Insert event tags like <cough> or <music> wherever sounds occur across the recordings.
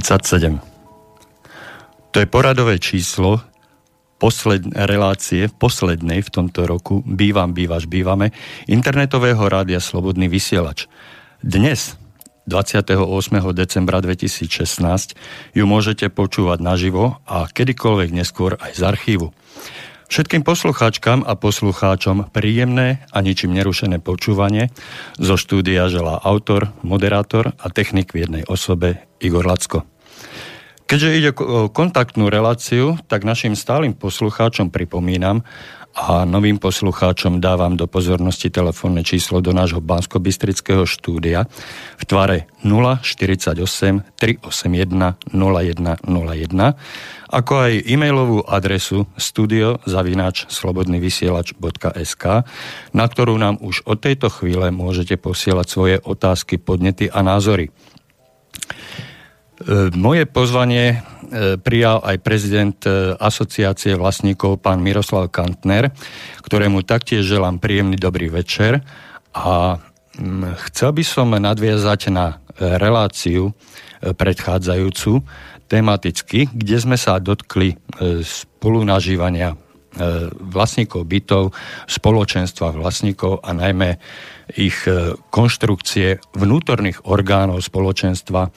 47. To je poradové číslo posled, relácie poslednej v tomto roku Bývam, bývaš, bývame internetového rádia Slobodný vysielač. Dnes, 28. decembra 2016, ju môžete počúvať naživo a kedykoľvek neskôr aj z archívu. Všetkým poslucháčkam a poslucháčom príjemné a ničím nerušené počúvanie zo štúdia želá autor, moderátor a technik v jednej osobe Igor Lacko. Keďže ide o kontaktnú reláciu, tak našim stálym poslucháčom pripomínam a novým poslucháčom dávam do pozornosti telefónne číslo do nášho bansko štúdia v tvare 048 381 0101 ako aj e-mailovú adresu studiozavináč.slobodnyvysielač.sk na ktorú nám už od tejto chvíle môžete posielať svoje otázky, podnety a názory. E, moje pozvanie e, prijal aj prezident e, asociácie vlastníkov pán Miroslav Kantner, ktorému taktiež želám príjemný dobrý večer a mm, chcel by som nadviazať na reláciu predchádzajúcu tematicky, kde sme sa dotkli spolunažívania vlastníkov bytov, spoločenstva vlastníkov a najmä ich konštrukcie vnútorných orgánov spoločenstva,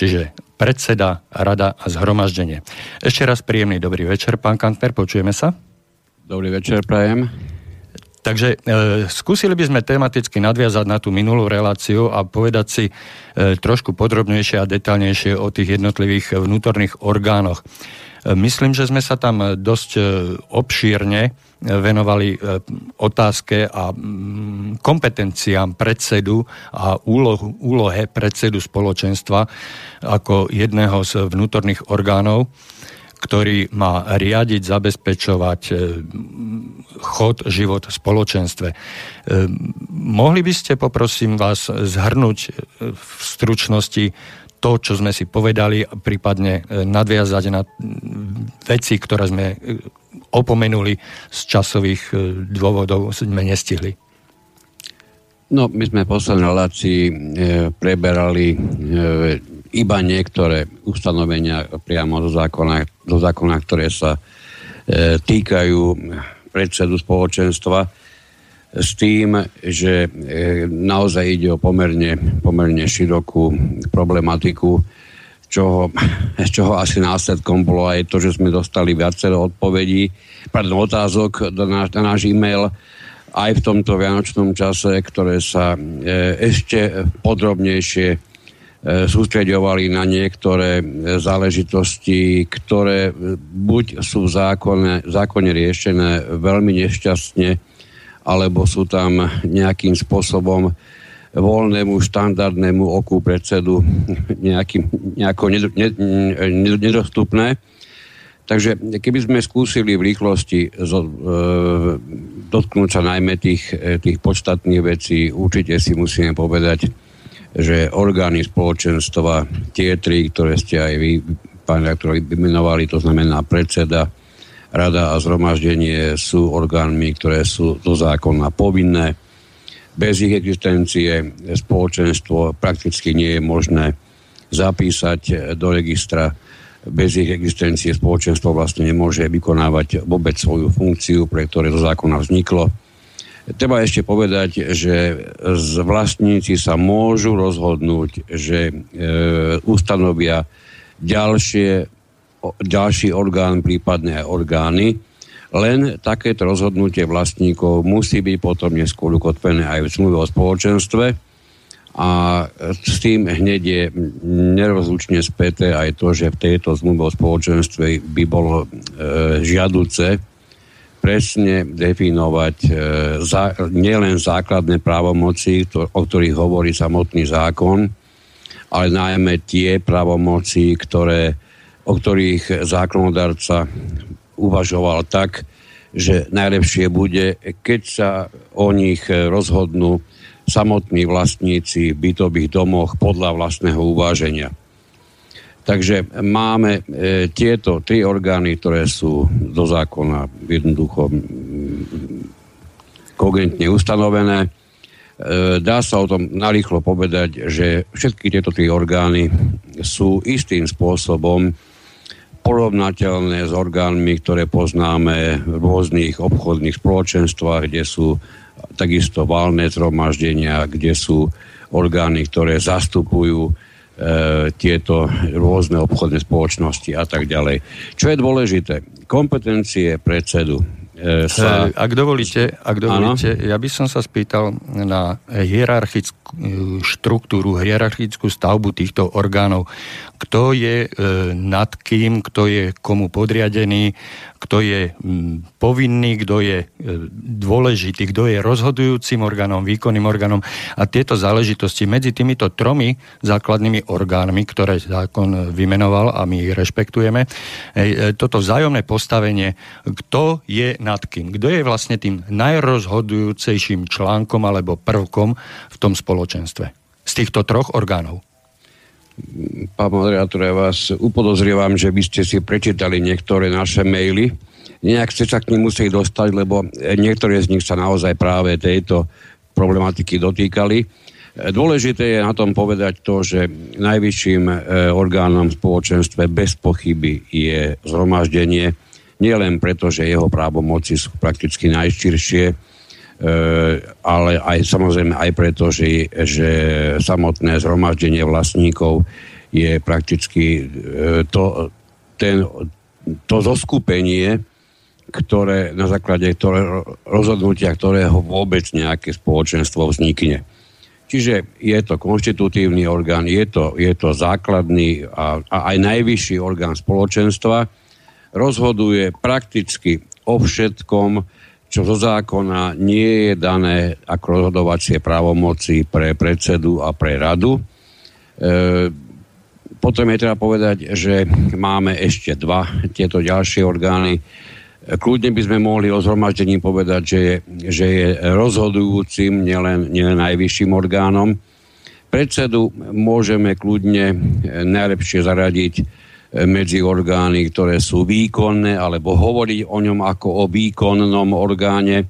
Čiže predseda, rada a zhromaždenie. Ešte raz príjemný dobrý večer, pán Kantner, počujeme sa? Dobrý večer, prajem. Takže e, skúsili by sme tematicky nadviazať na tú minulú reláciu a povedať si e, trošku podrobnejšie a detaľnejšie o tých jednotlivých vnútorných orgánoch. E, myslím, že sme sa tam dosť e, obšírne venovali e, otázke a mm, kompetenciám predsedu a úlohu, úlohe predsedu spoločenstva ako jedného z vnútorných orgánov, ktorý má riadiť, zabezpečovať e, chod, život v spoločenstve. E, mohli by ste, poprosím vás, zhrnúť v stručnosti to, čo sme si povedali, prípadne nadviazať na veci, ktoré sme opomenuli z časových e, dôvodov, sme nestihli. No, my sme v poslednej relácii e, preberali e, iba niektoré ustanovenia priamo do zákona, do zákona ktoré sa e, týkajú predsedu spoločenstva s tým, že e, naozaj ide o pomerne, pomerne širokú problematiku, čoho, čoho asi následkom bolo aj to, že sme dostali viacero odpovedí, pardon, otázok do náš, na náš e-mail aj v tomto vianočnom čase, ktoré sa e, ešte podrobnejšie sústreďovali na niektoré záležitosti, ktoré buď sú v zákone, zákone riešené veľmi nešťastne, alebo sú tam nejakým spôsobom voľnému štandardnému oku predsedu nejaký, nejako nedostupné. Takže keby sme skúsili v rýchlosti zo, e, dotknúť sa najmä tých, e, tých podstatných vecí, určite si musíme povedať, že orgány spoločenstva, tie tri, ktoré ste aj vy, pán rektor, vymenovali, to znamená predseda, rada a zhromaždenie sú orgánmi, ktoré sú do zákona povinné bez ich existencie spoločenstvo prakticky nie je možné zapísať do registra. Bez ich existencie spoločenstvo vlastne nemôže vykonávať vôbec svoju funkciu, pre ktoré do zákona vzniklo. Treba ešte povedať, že vlastníci sa môžu rozhodnúť, že e, ustanovia ďalšie, ďalší orgán, prípadne aj orgány, len takéto rozhodnutie vlastníkov musí byť potom neskôr ukotvené aj v zmluve o spoločenstve. A s tým hneď je nerozlučne späté aj to, že v tejto zmluve o spoločenstve by bolo e, žiaduce presne definovať e, za, nielen základné právomoci, to, o ktorých hovorí samotný zákon, ale najmä tie právomoci, ktoré, o ktorých zákonodarca uvažoval tak, že najlepšie bude, keď sa o nich rozhodnú samotní vlastníci v bytových domoch podľa vlastného uváženia. Takže máme e, tieto tri orgány, ktoré sú do zákona jednoducho kogentne ustanovené. dá sa o tom narýchlo povedať, že všetky tieto tri orgány sú istým spôsobom porovnateľné s orgánmi, ktoré poznáme v rôznych obchodných spoločenstvách, kde sú takisto valné zhromaždenia, kde sú orgány, ktoré zastupujú e, tieto rôzne obchodné spoločnosti a tak ďalej. Čo je dôležité? Kompetencie predsedu e, sa... E, ak dovolíte, ak dovolíte ja by som sa spýtal na hierarchickú štruktúru, hierarchickú stavbu týchto orgánov. Kto je e, nad kým, kto je komu podriadený, kto je povinný, kto je e, dôležitý, kto je rozhodujúcim orgánom, výkonným orgánom. A tieto záležitosti medzi týmito tromi základnými orgánmi, ktoré zákon vymenoval a my ich rešpektujeme, e, toto vzájomné postavenie, kto je nad kým, kto je vlastne tým najrozhodujúcejším článkom alebo prvkom v tom spoločenstve z týchto troch orgánov pán moderátor, ja vás upodozrievam, že by ste si prečítali niektoré naše maily. Nejak ste sa k ním museli dostať, lebo niektoré z nich sa naozaj práve tejto problematiky dotýkali. Dôležité je na tom povedať to, že najvyšším e, orgánom v spoločenstve bez pochyby je zhromaždenie, nielen preto, že jeho právomoci sú prakticky najširšie, ale aj samozrejme aj preto, že, že samotné zhromaždenie vlastníkov je prakticky e, to, ten, to zoskupenie, ktoré, na základe ktoré, rozhodnutia, ktorého vôbec nejaké spoločenstvo vznikne. Čiže je to konštitutívny orgán, je to, je to základný a, a aj najvyšší orgán spoločenstva, rozhoduje prakticky o všetkom, čo zo zákona nie je dané ako rozhodovacie právomoci pre predsedu a pre radu. E, potom je treba povedať, že máme ešte dva tieto ďalšie orgány. Kľudne by sme mohli o zhromaždení povedať, že je, že je rozhodujúcim, nielen, nielen najvyšším orgánom. Predsedu môžeme kľudne najlepšie zaradiť medzi orgány, ktoré sú výkonné, alebo hovoriť o ňom ako o výkonnom orgáne,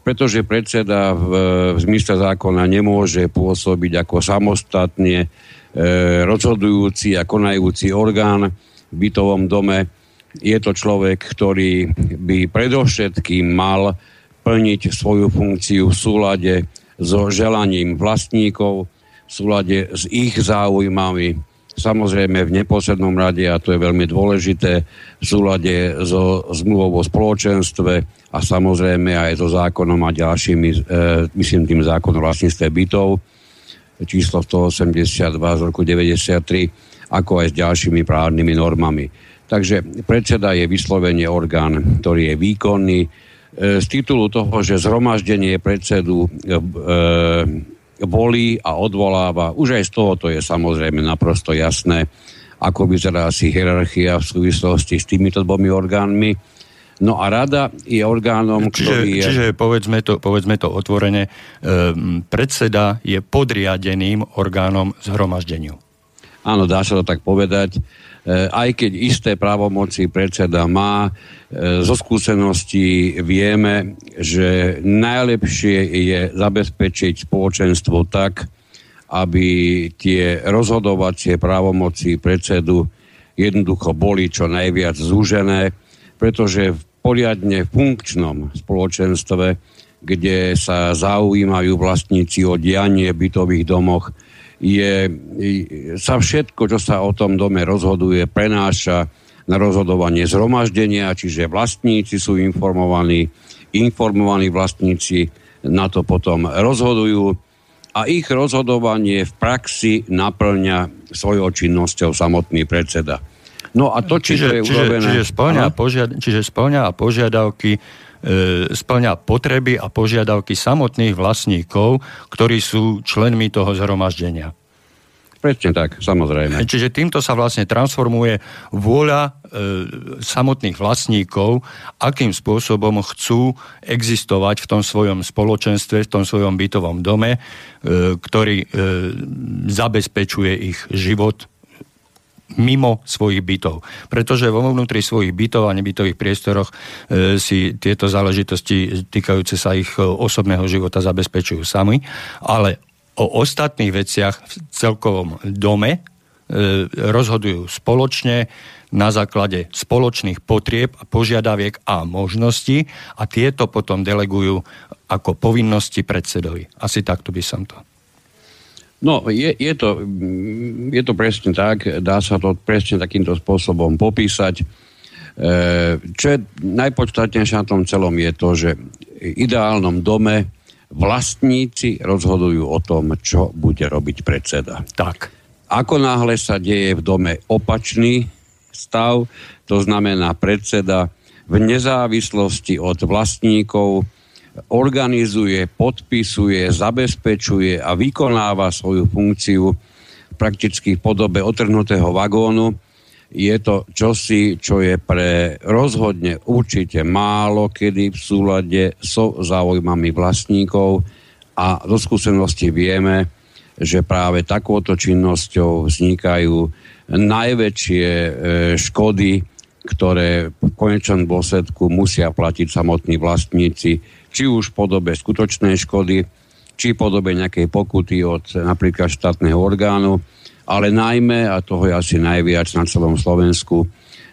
pretože predseda v, v zmysle zákona nemôže pôsobiť ako samostatne E, rozhodujúci a konajúci orgán v bytovom dome. Je to človek, ktorý by predovšetkým mal plniť svoju funkciu v súlade so želaním vlastníkov, v súlade s ich záujmami, samozrejme v neposlednom rade, a to je veľmi dôležité, v súlade so zmluvou o spoločenstve a samozrejme aj so zákonom a ďalšími, e, myslím tým zákonom vlastníctve bytov číslo 182 z roku 93, ako aj s ďalšími právnymi normami. Takže predseda je vyslovene orgán, ktorý je výkonný. E, z titulu toho, že zhromaždenie predsedu e, volí a odvoláva, už aj z toho to je samozrejme naprosto jasné, ako vyzerá asi hierarchia v súvislosti s týmito dvomi orgánmi No a rada je orgánom, čiže, ktorý je... Čiže povedzme to, povedzme to otvorene, e, predseda je podriadeným orgánom zhromaždeniu. Áno, dá sa to tak povedať. E, aj keď isté právomoci predseda má, e, zo skúseností vieme, že najlepšie je zabezpečiť spoločenstvo tak, aby tie rozhodovacie právomoci predsedu jednoducho boli čo najviac zúžené, pretože v poriadne funkčnom spoločenstve, kde sa zaujímajú vlastníci o dianie bytových domoch, je, sa všetko, čo sa o tom dome rozhoduje, prenáša na rozhodovanie zhromaždenia, čiže vlastníci sú informovaní, informovaní vlastníci na to potom rozhodujú a ich rozhodovanie v praxi naplňa svojou činnosťou samotný predseda. No a to, či čiže, to je čiže, urobené... Čiže splňa, požiad, čiže splňa požiadavky splňa potreby a požiadavky samotných vlastníkov, ktorí sú členmi toho zhromaždenia. Presne tak, samozrejme. Čiže týmto sa vlastne transformuje vôľa e, samotných vlastníkov, akým spôsobom chcú existovať v tom svojom spoločenstve, v tom svojom bytovom dome, e, ktorý e, zabezpečuje ich život mimo svojich bytov. Pretože vo vnútri svojich bytov a nebytových priestoroch e, si tieto záležitosti týkajúce sa ich e, osobného života zabezpečujú sami, ale o ostatných veciach v celkovom dome e, rozhodujú spoločne na základe spoločných potrieb, požiadaviek a možností a tieto potom delegujú ako povinnosti predsedovi. Asi takto by som to No, je, je, to, je to presne tak, dá sa to presne takýmto spôsobom popísať. E, čo je najpodstatnejšie na tom celom je to, že v ideálnom dome vlastníci rozhodujú o tom, čo bude robiť predseda. Tak. Ako náhle sa deje v dome opačný stav, to znamená predseda v nezávislosti od vlastníkov organizuje, podpisuje, zabezpečuje a vykonáva svoju funkciu prakticky v podobe otrhnutého vagónu. Je to čosi, čo je pre rozhodne určite málo kedy v súlade so záujmami vlastníkov a do skúsenosti vieme, že práve takouto činnosťou vznikajú najväčšie e, škody, ktoré v konečnom dôsledku musia platiť samotní vlastníci či už v podobe skutočnej škody, či v podobe nejakej pokuty od napríklad štátneho orgánu, ale najmä, a toho je asi najviac na celom Slovensku,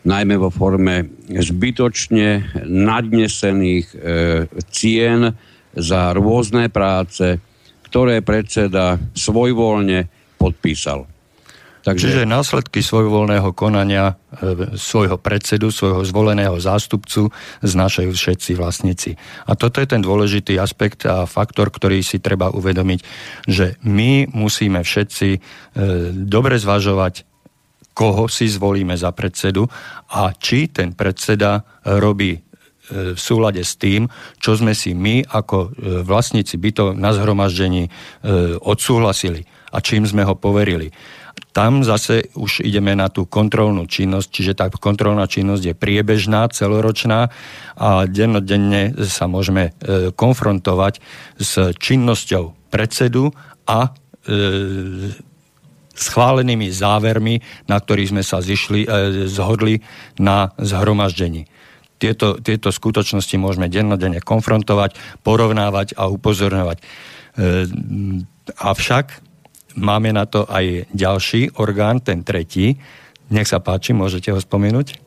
najmä vo forme zbytočne nadnesených e, cien za rôzne práce, ktoré predseda svojvoľne podpísal. Takže... Čiže následky svojvoľného konania e, svojho predsedu, svojho zvoleného zástupcu znašajú všetci vlastníci. A toto je ten dôležitý aspekt a faktor, ktorý si treba uvedomiť, že my musíme všetci e, dobre zvažovať, koho si zvolíme za predsedu a či ten predseda robí e, v súlade s tým, čo sme si my ako vlastníci bytov na zhromaždení odsúhlasili a čím sme ho poverili. Tam zase už ideme na tú kontrolnú činnosť, čiže tá kontrolná činnosť je priebežná, celoročná a dennodenne sa môžeme e, konfrontovať s činnosťou predsedu a e, schválenými závermi, na ktorých sme sa zišli, e, zhodli na zhromaždení. Tieto, tieto skutočnosti môžeme dennodenne konfrontovať, porovnávať a upozorňovať. Avšak máme na to aj ďalší orgán, ten tretí. Nech sa páči, môžete ho spomenúť?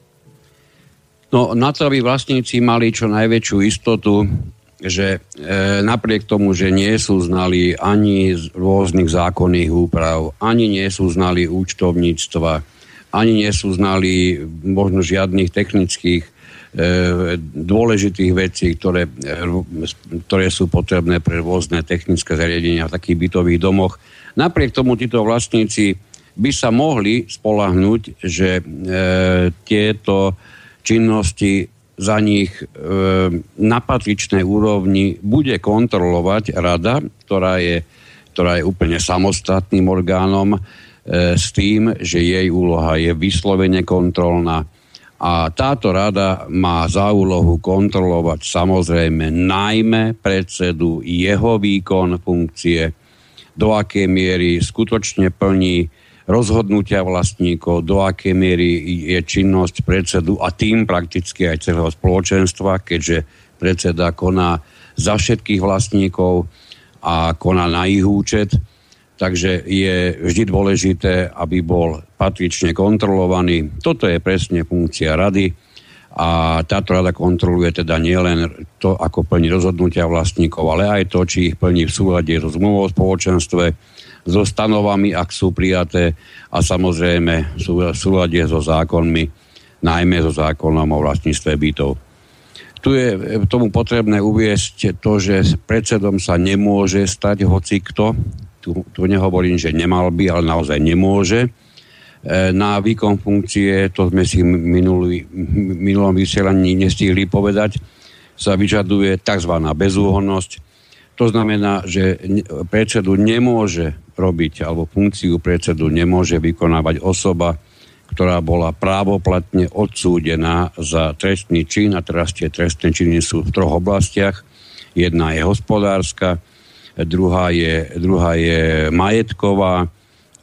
No, na to, aby vlastníci mali čo najväčšiu istotu, že e, napriek tomu, že nie sú znali ani z rôznych zákonných úprav, ani nie sú znali účtovníctva, ani nie sú znali možno žiadnych technických e, dôležitých vecí, ktoré, e, ktoré sú potrebné pre rôzne technické zariadenia v takých bytových domoch, Napriek tomu títo vlastníci by sa mohli spolahnúť, že e, tieto činnosti za nich e, na patričnej úrovni bude kontrolovať rada, ktorá je, ktorá je úplne samostatným orgánom e, s tým, že jej úloha je vyslovene kontrolná. A táto rada má za úlohu kontrolovať samozrejme najmä predsedu, jeho výkon funkcie, do akej miery skutočne plní rozhodnutia vlastníkov, do akej miery je činnosť predsedu a tým prakticky aj celého spoločenstva, keďže predseda koná za všetkých vlastníkov a koná na ich účet. Takže je vždy dôležité, aby bol patrične kontrolovaný. Toto je presne funkcia rady a táto rada kontroluje teda nielen to, ako plní rozhodnutia vlastníkov, ale aj to, či ich plní v súlade so zmluvou o spoločenstve, so stanovami, ak sú prijaté a samozrejme v súlade so zákonmi, najmä so zákonom o vlastníctve bytov. Tu je tomu potrebné uviesť to, že predsedom sa nemôže stať hocikto. Tu, tu nehovorím, že nemal by, ale naozaj nemôže na výkon funkcie, to sme si minulý, minulom vysielaní nestihli povedať, sa vyžaduje tzv. bezúhonnosť. To znamená, že predsedu nemôže robiť, alebo funkciu predsedu nemôže vykonávať osoba, ktorá bola právoplatne odsúdená za trestný čin, a teraz tie trestné činy sú v troch oblastiach. Jedna je hospodárska, druhá je, druhá je majetková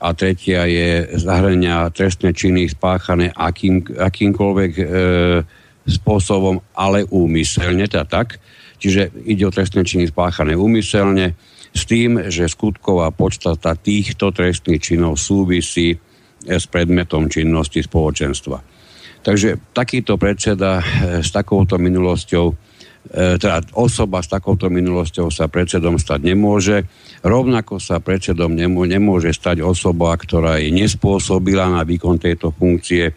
a tretia je zahrania trestné činy spáchané akým, akýmkoľvek e, spôsobom, ale úmyselne, teda tak. Čiže ide o trestné činy spáchané úmyselne s tým, že skutková podstata týchto trestných činov súvisí e, s predmetom činnosti spoločenstva. Takže takýto predseda e, s takouto minulosťou, teda osoba s takouto minulosťou sa predsedom stať nemôže. Rovnako sa predsedom nemôže stať osoba, ktorá je nespôsobila na výkon tejto funkcie,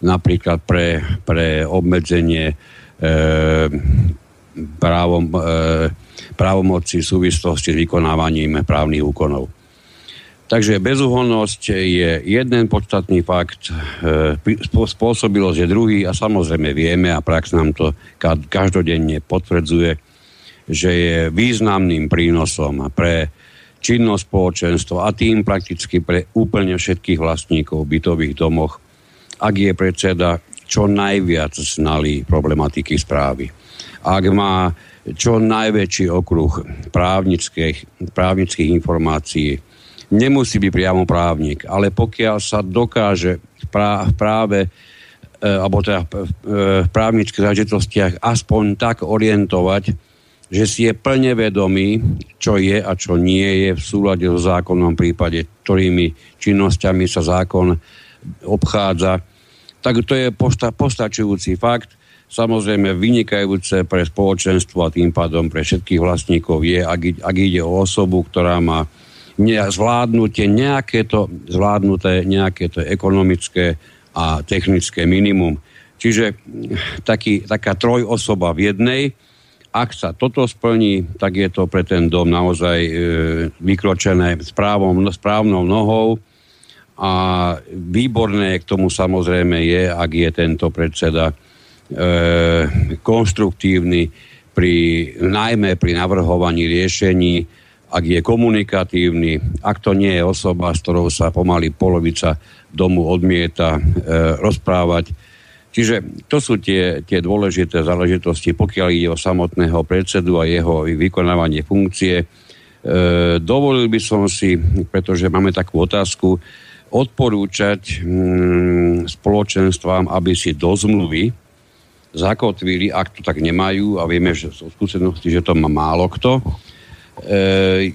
napríklad pre, pre obmedzenie e, právom, e, právomoci súvislosti s vykonávaním právnych úkonov. Takže bezúhonnosť je jeden podstatný fakt, e, spôsobilosť je druhý a samozrejme vieme a prax nám to každodenne potvrdzuje, že je významným prínosom pre činnosť spoločenstva a tým prakticky pre úplne všetkých vlastníkov v bytových domoch ak je predseda čo najviac znalý problematiky správy. Ak má čo najväčší okruh právnických, právnických informácií, nemusí byť priamo právnik, ale pokiaľ sa dokáže v práve e, alebo teda e, v právnických zážitostiach aspoň tak orientovať, že si je plne vedomý, čo je a čo nie je v súlade so zákonom v prípade, ktorými činnosťami sa zákon obchádza, tak to je posta, postačujúci fakt. Samozrejme vynikajúce pre spoločenstvo a tým pádom pre všetkých vlastníkov je, ak, ak ide o osobu, ktorá má zvládnutie, nejaké to zvládnuté, nejaké to ekonomické a technické minimum. Čiže taký, taká trojosoba v jednej, ak sa toto splní, tak je to pre ten dom naozaj e, vykročené správom, správnou nohou a výborné k tomu samozrejme je, ak je tento predseda e, konštruktívny pri, najmä pri navrhovaní riešení, ak je komunikatívny, ak to nie je osoba, s ktorou sa pomaly polovica domu odmieta e, rozprávať. Čiže to sú tie, tie dôležité záležitosti, pokiaľ ide o samotného predsedu a jeho vykonávanie funkcie. E, dovolil by som si, pretože máme takú otázku, odporúčať mm, spoločenstvám, aby si do zmluvy zakotvili, ak to tak nemajú, a vieme, že zo skúsenosti, že to má málo kto,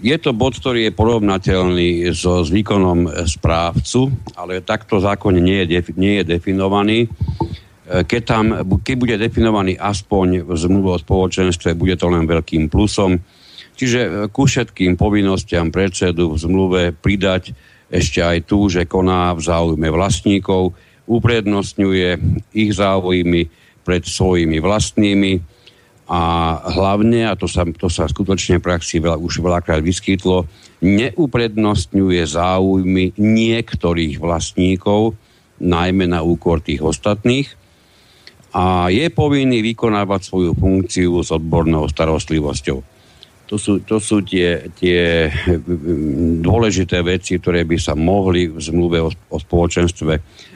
je to bod, ktorý je porovnateľný so, s výkonom správcu, ale takto zákon nie je, nie je definovaný. E, keď, tam, keď bude definovaný aspoň v zmluve o spoločenstve, bude to len veľkým plusom. Čiže e, ku všetkým povinnostiam predsedu v zmluve pridať ešte aj tu, že koná v záujme vlastníkov, uprednostňuje ich záujmy pred svojimi vlastnými a hlavne, a to sa, to sa skutočne v praxi veľa, už veľakrát vyskytlo, neuprednostňuje záujmy niektorých vlastníkov, najmä na úkor tých ostatných a je povinný vykonávať svoju funkciu s odbornou starostlivosťou. To sú, to sú tie, tie dôležité veci, ktoré by sa mohli v zmluve o, o spoločenstve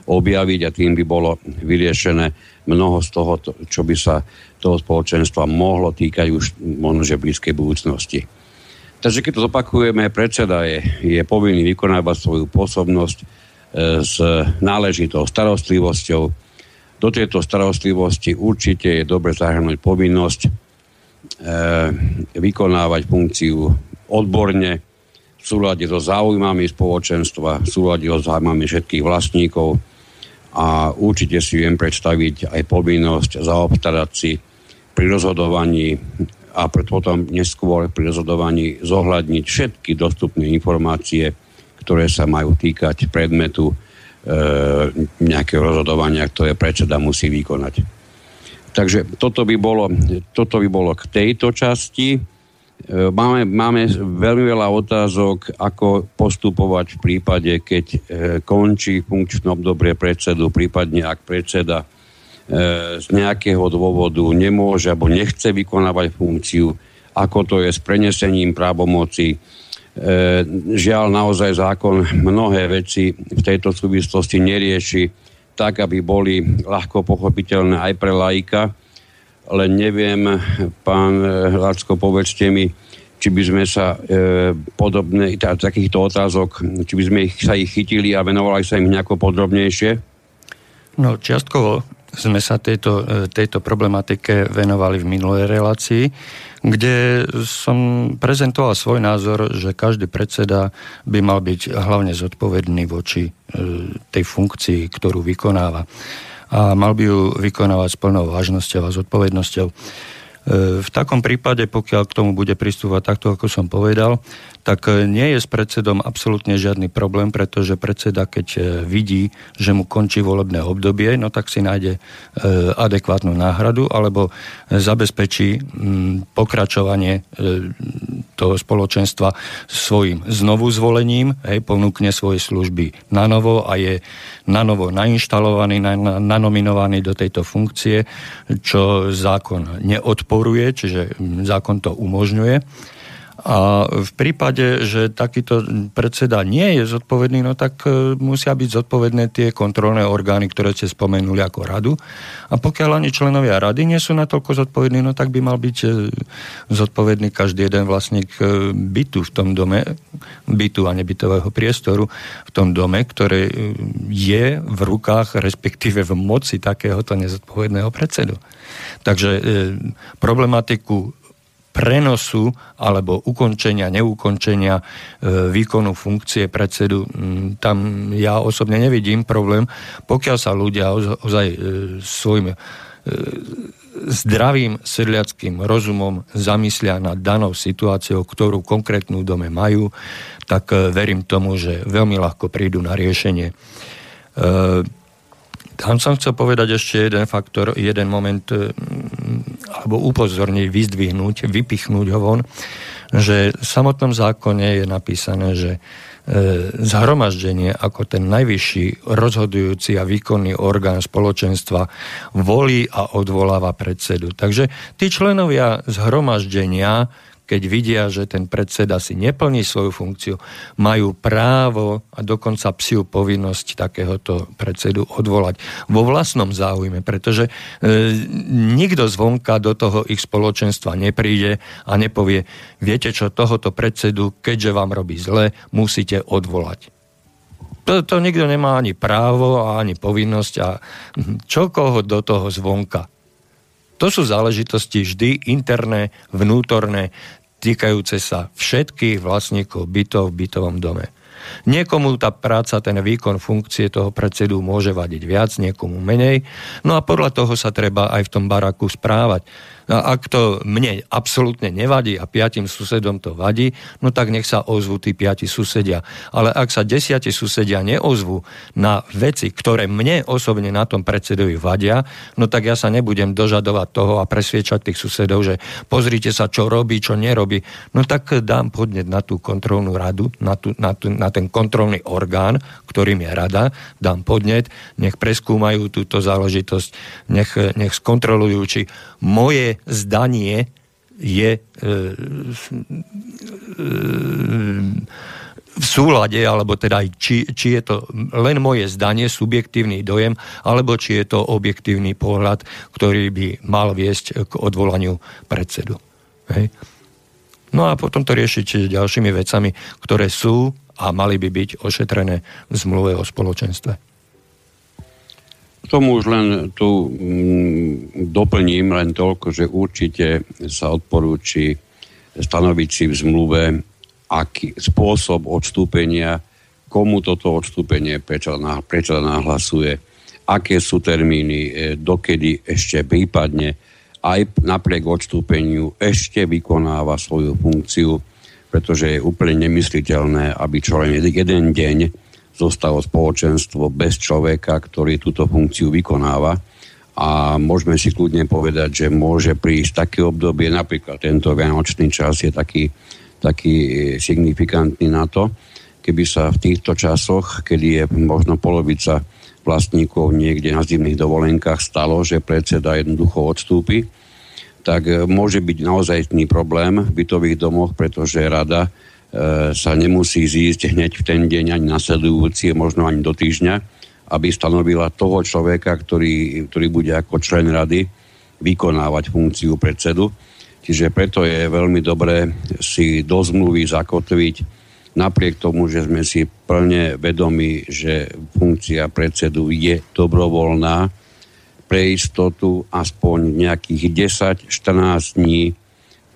objaviť a tým by bolo vyriešené mnoho z toho, čo by sa toho spoločenstva mohlo týkať už možno, že blízkej budúcnosti. Takže keď to zopakujeme, predseda je, je povinný vykonávať svoju pôsobnosť e, s náležitou starostlivosťou. Do tejto starostlivosti určite je dobre zahrnúť povinnosť Eh, vykonávať funkciu odborne, v súlade so záujmami spoločenstva, v súlade so záujmami všetkých vlastníkov a určite si viem predstaviť aj povinnosť zaobstarať si pri rozhodovaní a potom neskôr pri rozhodovaní zohľadniť všetky dostupné informácie, ktoré sa majú týkať predmetu e, nejakého rozhodovania, ktoré predseda musí vykonať. Takže toto by bolo, toto by bolo k tejto časti. E, máme, máme veľmi veľa otázok, ako postupovať v prípade, keď e, končí funkčné obdobie predsedu, prípadne ak predseda z nejakého dôvodu nemôže alebo nechce vykonávať funkciu, ako to je s prenesením právomoci. Žiaľ, naozaj zákon mnohé veci v tejto súvislosti nerieši tak, aby boli ľahko pochopiteľné aj pre laika. Len neviem, pán Lacko, povedzte mi, či by sme sa e, podobné, takýchto otázok, či by sme ich, sa ich chytili a venovali sa im nejako podrobnejšie? No, čiastkovo sme sa tejto, e, tejto problematike venovali v minulej relácii, kde som prezentoval svoj názor, že každý predseda by mal byť hlavne zodpovedný voči e, tej funkcii, ktorú vykonáva. A mal by ju vykonávať s plnou vážnosťou a zodpovednosťou. V takom prípade, pokiaľ k tomu bude pristúvať takto, ako som povedal, tak e, nie je s predsedom absolútne žiadny problém, pretože predseda, keď e, vidí, že mu končí volebné obdobie, no tak si nájde e, adekvátnu náhradu alebo zabezpečí pokračovanie toho spoločenstva svojim znovu zvolením, hej, ponúkne svoje služby na novo a je na novo nainštalovaný, nanominovaný do tejto funkcie, čo zákon neodporuje, čiže zákon to umožňuje. A v prípade, že takýto predseda nie je zodpovedný, no tak e, musia byť zodpovedné tie kontrolné orgány, ktoré ste spomenuli ako radu. A pokiaľ ani členovia rady nie sú natoľko zodpovední, no tak by mal byť e, zodpovedný každý jeden vlastník e, bytu v tom dome, bytu a nebytového priestoru v tom dome, ktoré je v rukách, respektíve v moci takéhoto nezodpovedného predsedu. Takže problematiku prenosu alebo ukončenia, neukončenia e, výkonu funkcie predsedu, tam ja osobne nevidím problém, pokiaľ sa ľudia ozaj e, svojim e, zdravým sedliackým rozumom zamyslia nad danou situáciou, ktorú konkrétnu dome majú, tak verím tomu, že veľmi ľahko prídu na riešenie. Tam som chcel povedať ešte jeden faktor, jeden moment, e, alebo upozorniť, vyzdvihnúť, vypichnúť ho von, že v samotnom zákone je napísané, že e, zhromaždenie ako ten najvyšší rozhodujúci a výkonný orgán spoločenstva volí a odvoláva predsedu. Takže tí členovia zhromaždenia keď vidia, že ten predseda si neplní svoju funkciu, majú právo a dokonca psiu povinnosť takéhoto predsedu odvolať vo vlastnom záujme, pretože e, nikto zvonka do toho ich spoločenstva nepríde a nepovie, viete čo, tohoto predsedu, keďže vám robí zle, musíte odvolať. To, to nikto nemá ani právo a ani povinnosť a čo koho do toho zvonka. To sú záležitosti vždy interné, vnútorné, týkajúce sa všetkých vlastníkov bytov v bytovom dome. Niekomu tá práca, ten výkon funkcie toho predsedu môže vadiť viac, niekomu menej. No a podľa toho sa treba aj v tom baraku správať. A ak to mne absolútne nevadí a piatim susedom to vadí, no tak nech sa ozvú tí piati susedia. Ale ak sa desiati susedia neozvú na veci, ktoré mne osobne na tom predsedovi vadia, no tak ja sa nebudem dožadovať toho a presviečať tých susedov, že pozrite sa, čo robí, čo nerobí. No tak dám podnet na tú kontrolnú radu, na, tú, na, tú, na ten kontrolný orgán, ktorým je rada, dám podnet, nech preskúmajú túto záležitosť, nech, nech skontrolujú, či moje zdanie je e, e, v súlade, alebo teda či, či je to len moje zdanie, subjektívny dojem, alebo či je to objektívny pohľad, ktorý by mal viesť k odvolaniu predsedu. Hej. No a potom to riešiť ďalšími vecami, ktoré sú a mali by byť ošetrené v zmluve o spoločenstve. K tomu už len tu mm, doplním len toľko, že určite sa odporúči stanoviť si v zmluve aký spôsob odstúpenia, komu toto odstúpenie prečo, prečo nahlasuje, aké sú termíny, e, dokedy ešte prípadne aj napriek odstúpeniu ešte vykonáva svoju funkciu, pretože je úplne nemysliteľné, aby čo len jeden deň zostalo spoločenstvo bez človeka, ktorý túto funkciu vykonáva. A môžeme si kľudne povedať, že môže prísť také obdobie, napríklad tento vianočný čas je taký, taký signifikantný na to, keby sa v týchto časoch, kedy je možno polovica vlastníkov niekde na zimných dovolenkách stalo, že predseda jednoducho odstúpi, tak môže byť naozajstný problém v bytových domoch, pretože rada sa nemusí zísť hneď v ten deň ani nasledujúci, možno ani do týždňa, aby stanovila toho človeka, ktorý, ktorý bude ako člen rady vykonávať funkciu predsedu. Čiže preto je veľmi dobré si do zmluvy zakotviť, napriek tomu, že sme si plne vedomi, že funkcia predsedu je dobrovoľná, pre istotu aspoň nejakých 10-14 dní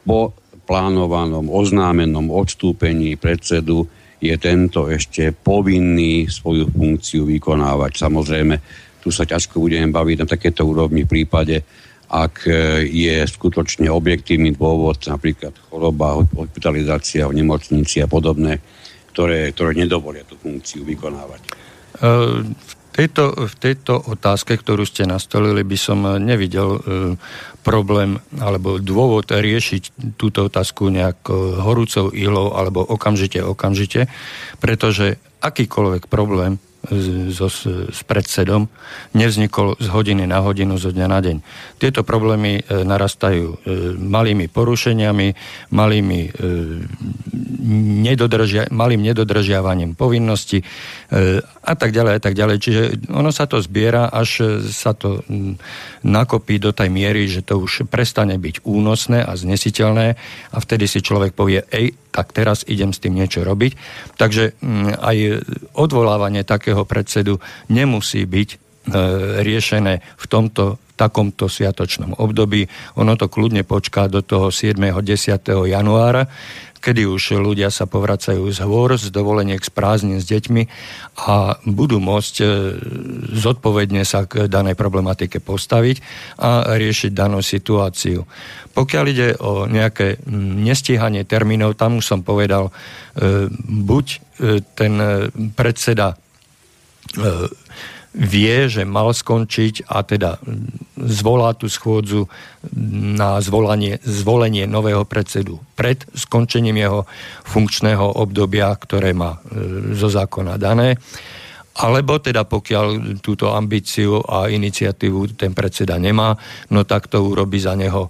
po plánovanom oznámenom odstúpení predsedu je tento ešte povinný svoju funkciu vykonávať. Samozrejme, tu sa ťažko budeme baviť na takéto úrovni v prípade, ak e, je skutočne objektívny dôvod, napríklad choroba, hospitalizácia v nemocnici a podobné, ktoré, ktoré nedovolia tú funkciu vykonávať. E, v tejto, v tejto otázke, ktorú ste nastolili, by som nevidel e, problém alebo dôvod riešiť túto otázku nejak horúcou ilou alebo okamžite, okamžite, pretože akýkoľvek problém so, s predsedom nevznikol z hodiny na hodinu, zo dňa na deň. Tieto problémy e, narastajú e, malými porušeniami, malými, e, nedodržia, malým nedodržiavaním povinností a tak ďalej a tak ďalej. Čiže ono sa to zbiera, až sa to nakopí do tej miery, že to už prestane byť únosné a znesiteľné a vtedy si človek povie, ej, tak teraz idem s tým niečo robiť. Takže aj odvolávanie takého predsedu nemusí byť riešené v tomto takomto sviatočnom období. Ono to kľudne počká do toho 7. 10. januára, kedy už ľudia sa povracajú z hôr, z dovoleniek, z prázdnin s deťmi a budú môcť e, zodpovedne sa k danej problematike postaviť a riešiť danú situáciu. Pokiaľ ide o nejaké nestíhanie termínov, tam už som povedal, e, buď e, ten predseda vie, že mal skončiť a teda zvolá tú schôdzu na zvolanie, zvolenie nového predsedu pred skončením jeho funkčného obdobia, ktoré má e, zo zákona dané. Alebo teda pokiaľ túto ambíciu a iniciatívu ten predseda nemá, no tak to urobí za neho e,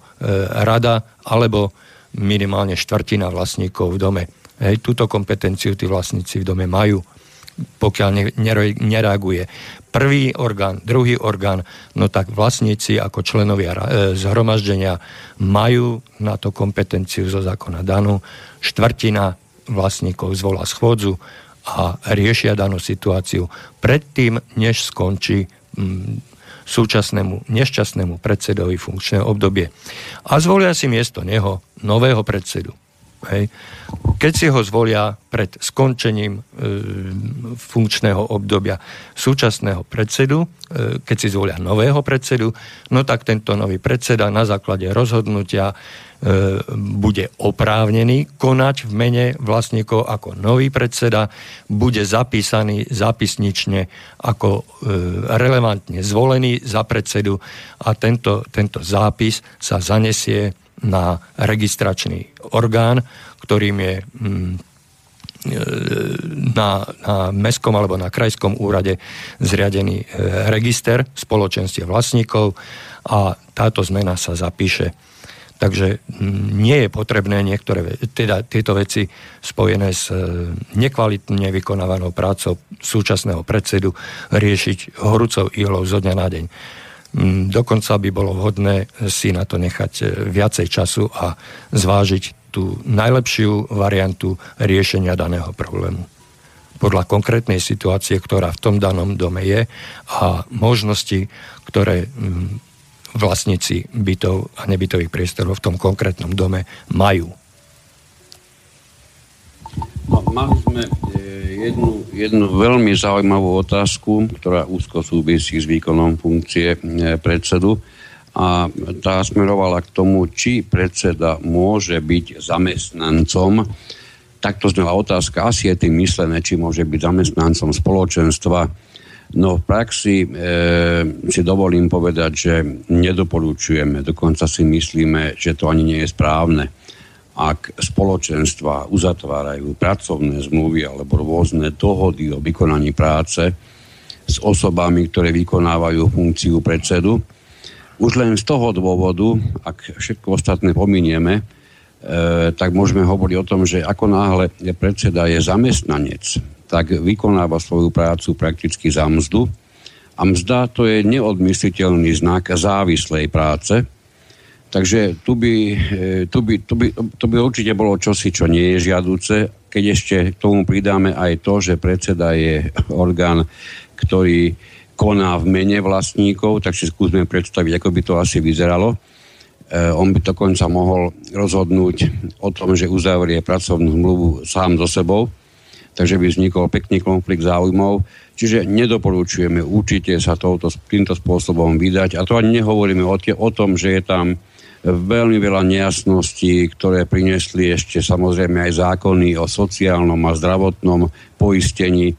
rada alebo minimálne štvrtina vlastníkov v dome. Hej, túto kompetenciu tí vlastníci v dome majú pokiaľ nereaguje prvý orgán, druhý orgán, no tak vlastníci ako členovia e, zhromaždenia majú na to kompetenciu zo zákona danú. Štvrtina vlastníkov zvolá schôdzu a riešia danú situáciu predtým, než skončí mm, súčasnému nešťastnému predsedovi funkčné obdobie. A zvolia si miesto neho nového predsedu. Hej. Keď si ho zvolia pred skončením e, funkčného obdobia súčasného predsedu, e, keď si zvolia nového predsedu, no tak tento nový predseda na základe rozhodnutia e, bude oprávnený konať v mene vlastníkov ako nový predseda, bude zapísaný zápisnične ako e, relevantne zvolený za predsedu a tento, tento zápis sa zanesie na registračný orgán, ktorým je mm, e, na, na mestskom alebo na krajskom úrade zriadený e, register spoločenstiev vlastníkov a táto zmena sa zapíše. Takže mm, nie je potrebné niektoré, teda tieto veci spojené s e, nekvalitne vykonávanou prácou súčasného predsedu riešiť horúcou ilou zo dňa na deň. Mm, dokonca by bolo vhodné si na to nechať e, viacej času a zvážiť tú najlepšiu variantu riešenia daného problému podľa konkrétnej situácie, ktorá v tom danom dome je a možnosti, ktoré mm, vlastníci bytov a nebytových priestorov v tom konkrétnom dome majú. No, mali sme e, jednu, jednu veľmi zaujímavú otázku, ktorá úzko súvisí s výkonom funkcie e, predsedu a tá smerovala k tomu, či predseda môže byť zamestnancom. Takto znela otázka, asi je tým myslené, či môže byť zamestnancom spoločenstva. No v praxi e, si dovolím povedať, že nedoporučujeme, dokonca si myslíme, že to ani nie je správne ak spoločenstva uzatvárajú pracovné zmluvy alebo rôzne dohody o vykonaní práce s osobami, ktoré vykonávajú funkciu predsedu, už len z toho dôvodu, ak všetko ostatné pominieme, e, tak môžeme hovoriť o tom, že ako náhle predseda je zamestnanec, tak vykonáva svoju prácu prakticky za mzdu. A mzda to je neodmysliteľný znak závislej práce, Takže tu by, e, tu, by, tu, by, tu by určite bolo čosi, čo nie je žiaduce, keď ešte k tomu pridáme aj to, že predseda je orgán, ktorý koná v mene vlastníkov, tak si skúsme predstaviť, ako by to asi vyzeralo. E, on by dokonca mohol rozhodnúť o tom, že uzavrie pracovnú zmluvu sám so sebou, takže by vznikol pekný konflikt záujmov. Čiže nedoporučujeme určite sa touto, týmto spôsobom vydať. A to ani nehovoríme o, tie, o tom, že je tam veľmi veľa nejasností, ktoré priniesli ešte samozrejme aj zákony o sociálnom a zdravotnom poistení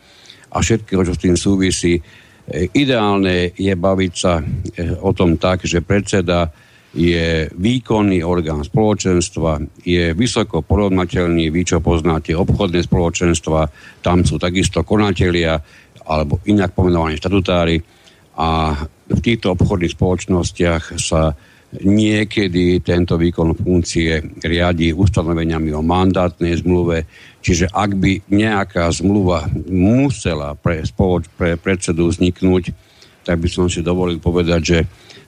a všetkého, čo s tým súvisí. Ideálne je baviť sa e, o tom tak, že predseda je výkonný orgán spoločenstva, je vysoko porovnateľný, vy čo poznáte obchodné spoločenstva, tam sú takisto konatelia alebo inak pomenovaní štatutári a v týchto obchodných spoločnostiach sa Niekedy tento výkon funkcie riadi ustanoveniami o mandátnej zmluve, čiže ak by nejaká zmluva musela pre, spoloč, pre predsedu vzniknúť, tak by som si dovolil povedať, že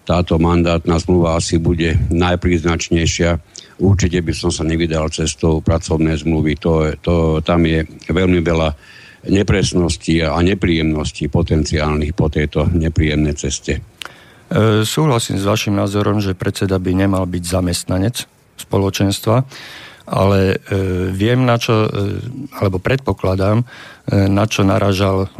táto mandátna zmluva asi bude najpríznačnejšia. Určite by som sa nevydal cestou pracovnej zmluvy. To, to, tam je veľmi veľa nepresností a nepríjemností potenciálnych po tejto nepríjemnej ceste. E, súhlasím s vašim názorom, že predseda by nemal byť zamestnanec spoločenstva, ale e, viem na čo, e, alebo predpokladám, na čo naražal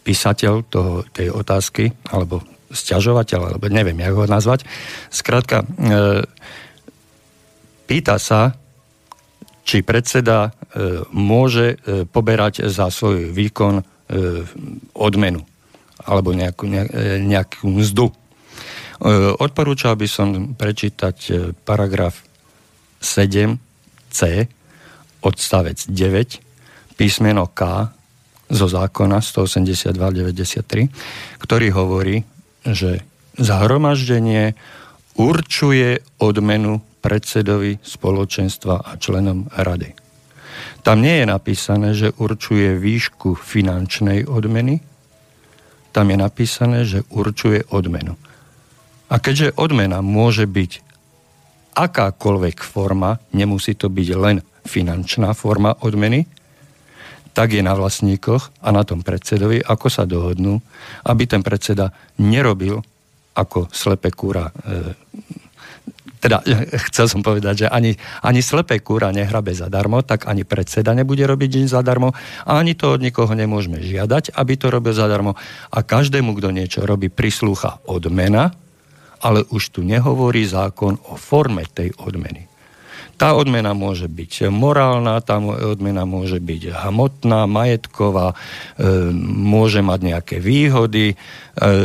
písateľ toho, tej otázky, alebo sťažovateľ, alebo neviem, jak ho nazvať. Skrátka, pýta sa, či predseda môže poberať za svoj výkon odmenu alebo nejakú, nejakú mzdu. E, odporúčal by som prečítať e, paragraf 7c odstavec 9 písmeno K zo zákona 182-93, ktorý hovorí, že zahromaždenie určuje odmenu predsedovi spoločenstva a členom rady. Tam nie je napísané, že určuje výšku finančnej odmeny, tam je napísané, že určuje odmenu. A keďže odmena môže byť akákoľvek forma, nemusí to byť len finančná forma odmeny, tak je na vlastníkoch a na tom predsedovi, ako sa dohodnú, aby ten predseda nerobil ako slepe kúra e, teda <laughs> chcel som povedať, že ani, ani slepé kúra nehrabe zadarmo, tak ani predseda nebude robiť nič zadarmo a ani to od nikoho nemôžeme žiadať, aby to robil zadarmo. A každému, kto niečo robí, prislúcha odmena, ale už tu nehovorí zákon o forme tej odmeny. Tá odmena môže byť morálna, tá odmena môže byť hmotná, majetková, e, môže mať nejaké výhody e,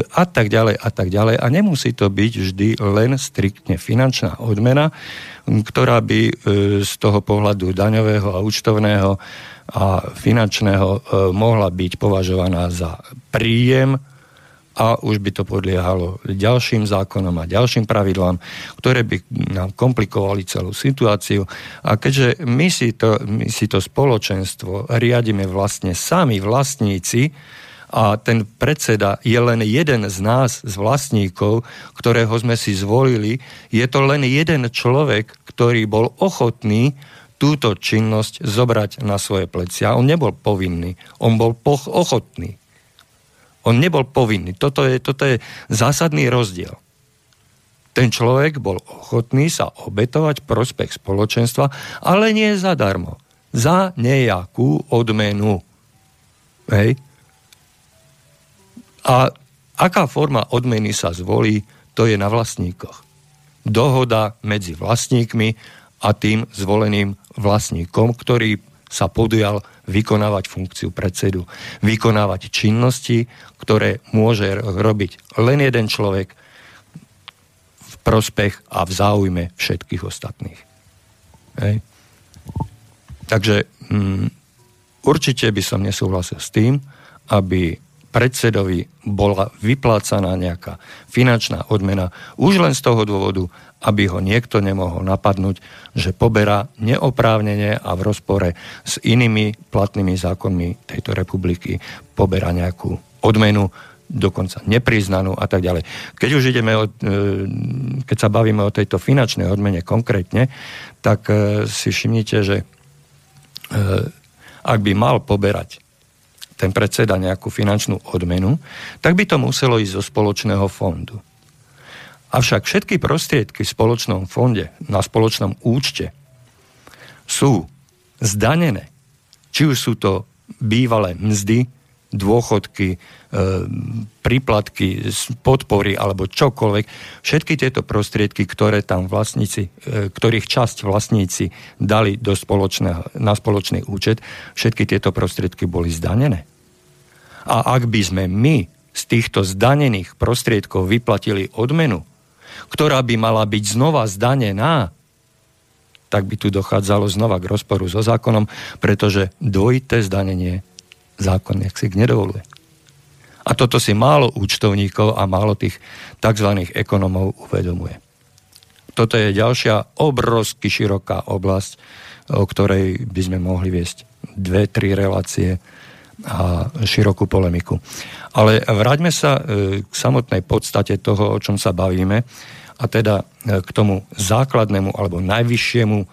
a tak ďalej a tak ďalej. A nemusí to byť vždy len striktne finančná odmena, ktorá by e, z toho pohľadu daňového a účtovného a finančného mohla byť považovaná za príjem a už by to podliehalo ďalším zákonom a ďalším pravidlám, ktoré by nám komplikovali celú situáciu. A keďže my si to, my si to spoločenstvo riadime vlastne sami vlastníci, a ten predseda je len jeden z nás, z vlastníkov, ktorého sme si zvolili, je to len jeden človek, ktorý bol ochotný túto činnosť zobrať na svoje plecia. On nebol povinný, on bol poch- ochotný. On nebol povinný. Toto je, toto je zásadný rozdiel. Ten človek bol ochotný sa obetovať prospech spoločenstva, ale nie zadarmo. Za nejakú odmenu. Hej. A aká forma odmeny sa zvolí, to je na vlastníkoch. Dohoda medzi vlastníkmi a tým zvoleným vlastníkom, ktorý sa podujal vykonávať funkciu predsedu, vykonávať činnosti, ktoré môže robiť len jeden človek v prospech a v záujme všetkých ostatných. Hej. Takže mm, určite by som nesúhlasil s tým, aby predsedovi bola vyplácaná nejaká finančná odmena už len z toho dôvodu, aby ho niekto nemohol napadnúť, že poberá neoprávnene a v rozpore s inými platnými zákonmi tejto republiky poberá nejakú odmenu dokonca nepriznanú a tak ďalej. Keď už ideme, o, e, keď sa bavíme o tejto finančnej odmene konkrétne, tak e, si všimnite, že e, ak by mal poberať ten predseda nejakú finančnú odmenu, tak by to muselo ísť zo spoločného fondu. Avšak všetky prostriedky v spoločnom fonde, na spoločnom účte sú zdanené. Či už sú to bývalé mzdy, dôchodky, e, príplatky, podpory alebo čokoľvek. Všetky tieto prostriedky, ktoré tam vlastníci, e, ktorých časť vlastníci dali do na spoločný účet, všetky tieto prostriedky boli zdanené. A ak by sme my z týchto zdanených prostriedkov vyplatili odmenu, ktorá by mala byť znova zdanená, tak by tu dochádzalo znova k rozporu so zákonom, pretože dvojité zdanenie zákon si nedovoluje. A toto si málo účtovníkov a málo tých tzv. ekonomov uvedomuje. Toto je ďalšia obrovsky široká oblasť, o ktorej by sme mohli viesť dve, tri relácie a širokú polemiku. Ale vráťme sa e, k samotnej podstate toho, o čom sa bavíme a teda e, k tomu základnému alebo najvyššiemu e,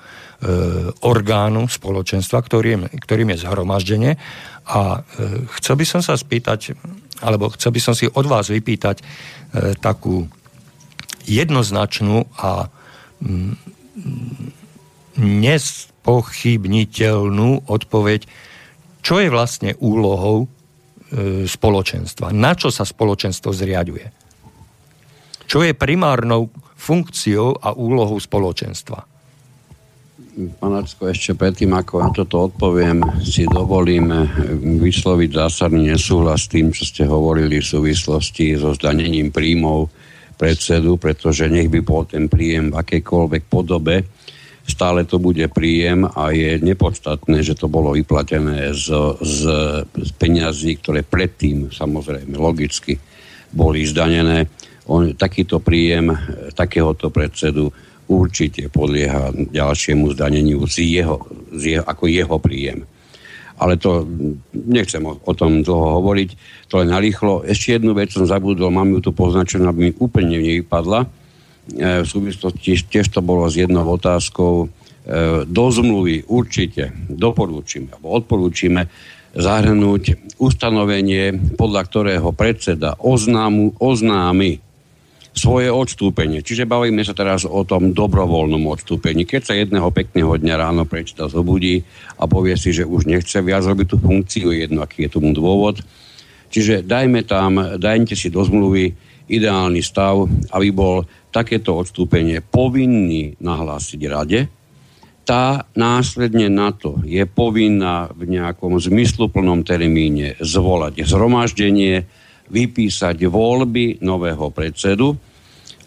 orgánu spoločenstva, ktorým, ktorým je zhromaždenie. A e, chcel by som sa spýtať, alebo chcel by som si od vás vypýtať e, takú jednoznačnú a mm, nespochybniteľnú odpoveď, čo je vlastne úlohou e, spoločenstva, na čo sa spoločenstvo zriaduje čo je primárnou funkciou a úlohou spoločenstva. Panacko, ešte predtým, ako na toto odpoviem, si dovolím vysloviť zásadný nesúhlas s tým, čo ste hovorili v súvislosti so zdanením príjmov predsedu, pretože nech by bol ten príjem v akejkoľvek podobe, stále to bude príjem a je nepodstatné, že to bolo vyplatené z, z, z peňazí, ktoré predtým, samozrejme, logicky boli zdanené on, takýto príjem e, takéhoto predsedu určite podlieha ďalšiemu zdaneniu z jeho, z jeho, ako jeho príjem. Ale to nechcem o, o tom dlho hovoriť, to len narýchlo. Ešte jednu vec som zabudol, mám ju tu poznačenú, aby mi úplne nevypadla. E, v súvislosti tiež to bolo s jednou otázkou. E, do zmluvy určite doporúčime, alebo odporúčime zahrnúť ustanovenie, podľa ktorého predseda oznámu, oznámi svoje odstúpenie. Čiže bavíme sa teraz o tom dobrovoľnom odstúpení. Keď sa jedného pekného dňa ráno prečíta zobudí a povie si, že už nechce viac robiť tú funkciu, jedno, aký je tomu dôvod. Čiže dajme tam, dajte si do zmluvy ideálny stav, aby bol takéto odstúpenie povinný nahlásiť rade. Tá následne na to je povinná v nejakom zmysluplnom termíne zvolať zhromaždenie, vypísať voľby nového predsedu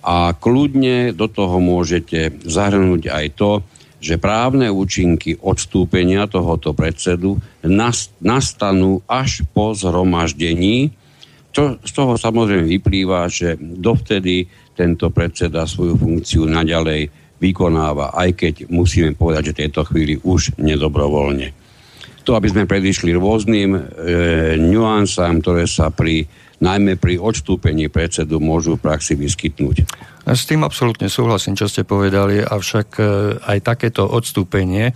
a kľudne do toho môžete zahrnúť aj to, že právne účinky odstúpenia tohoto predsedu nastanú až po zhromaždení. To, z toho samozrejme vyplýva, že dovtedy tento predseda svoju funkciu naďalej vykonáva, aj keď musíme povedať, že v tejto chvíli už nedobrovoľne. To, aby sme predišli rôznym e, nuansám, ktoré sa pri najmä pri odstúpení predsedu môžu v praxi vyskytnúť. S tým absolútne súhlasím, čo ste povedali, avšak e, aj takéto odstúpenie,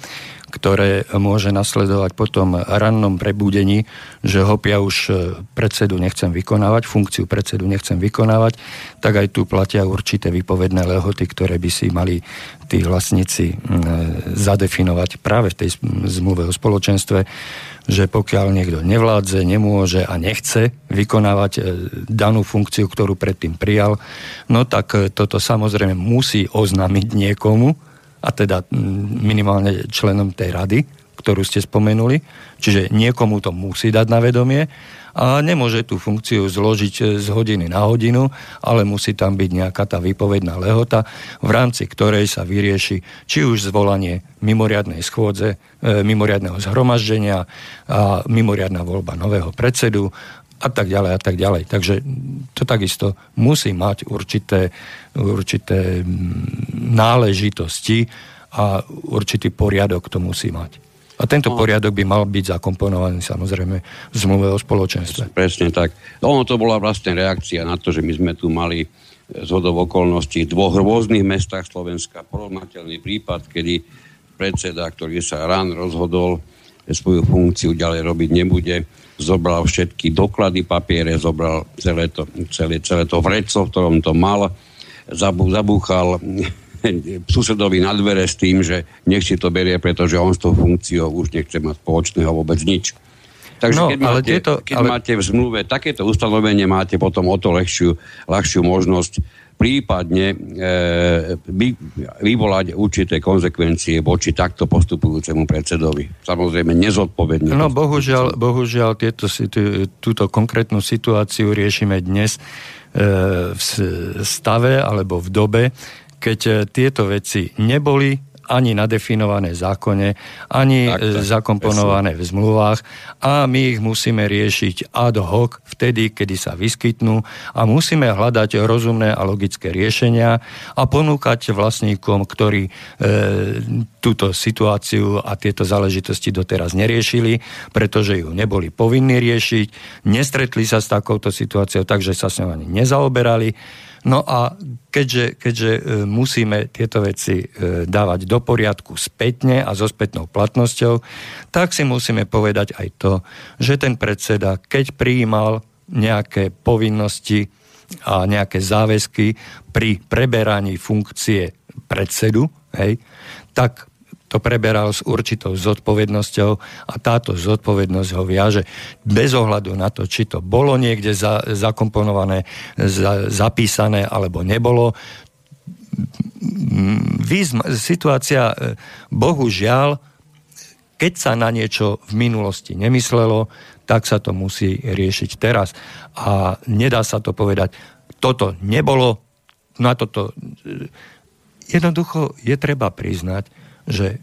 ktoré môže nasledovať potom rannom prebudení, že hop, ja už e, predsedu nechcem vykonávať, funkciu predsedu nechcem vykonávať, tak aj tu platia určité vypovedné lehoty, ktoré by si mali tí vlastníci zadefinovať práve v tej zmluve o spoločenstve, že pokiaľ niekto nevládze, nemôže a nechce vykonávať e, danú funkciu, ktorú predtým prijal, no tak e, toto samozrejme musí oznámiť niekomu, a teda minimálne členom tej rady, ktorú ste spomenuli, čiže niekomu to musí dať na vedomie a nemôže tú funkciu zložiť e, z hodiny na hodinu, ale musí tam byť nejaká tá výpovedná lehota, v rámci ktorej sa vyrieši či už zvolanie mimoriadnej schôdze, e, mimoriadného zhromaždenia a mimoriadná voľba nového predsedu a tak ďalej a tak ďalej. Takže to takisto musí mať určité, určité náležitosti a určitý poriadok to musí mať. A tento no. poriadok by mal byť zakomponovaný samozrejme v zmluve o spoločenstve. Presne tak. Ono to bola vlastne reakcia na to, že my sme tu mali z hodov okolností v dvoch rôznych mestách Slovenska porovnateľný prípad, kedy predseda, ktorý sa rán rozhodol, svoju funkciu ďalej robiť nebude, zobral všetky doklady, papiere, zobral celé to, celé, celé to vreco, v ktorom to mal, zabúchal <laughs> susedovi na dvere s tým, že nech si to berie, pretože on s tou funkciou už nechce mať spoločného vôbec nič. Takže no, keď, ale máte, tieto, keď ale... máte v zmluve takéto ustanovenie, máte potom o to ľahšiu, ľahšiu možnosť prípadne e, vy, vyvolať určité konsekvencie voči takto postupujúcemu predsedovi. Samozrejme nezodpovedne. No bohužiaľ, bohužiaľ tieto, túto konkrétnu situáciu riešime dnes e, v stave alebo v dobe, keď e, tieto veci neboli ani nadefinované zákone, ani tak, tak, zakomponované v zmluvách a my ich musíme riešiť ad hoc vtedy, kedy sa vyskytnú a musíme hľadať rozumné a logické riešenia a ponúkať vlastníkom, ktorí e, túto situáciu a tieto záležitosti doteraz neriešili, pretože ju neboli povinní riešiť, nestretli sa s takouto situáciou, takže sa s ňou ani nezaoberali No a keďže, keďže e, musíme tieto veci e, dávať do poriadku spätne a so spätnou platnosťou, tak si musíme povedať aj to, že ten predseda, keď prijímal nejaké povinnosti a nejaké záväzky pri preberaní funkcie predsedu, hej, tak to preberal s určitou zodpovednosťou a táto zodpovednosť ho viaže bez ohľadu na to, či to bolo niekde za, zakomponované, za, zapísané alebo nebolo. Výzma, situácia, e, bohužiaľ, keď sa na niečo v minulosti nemyslelo, tak sa to musí riešiť teraz. A nedá sa to povedať, toto nebolo, na toto... E, jednoducho je treba priznať, že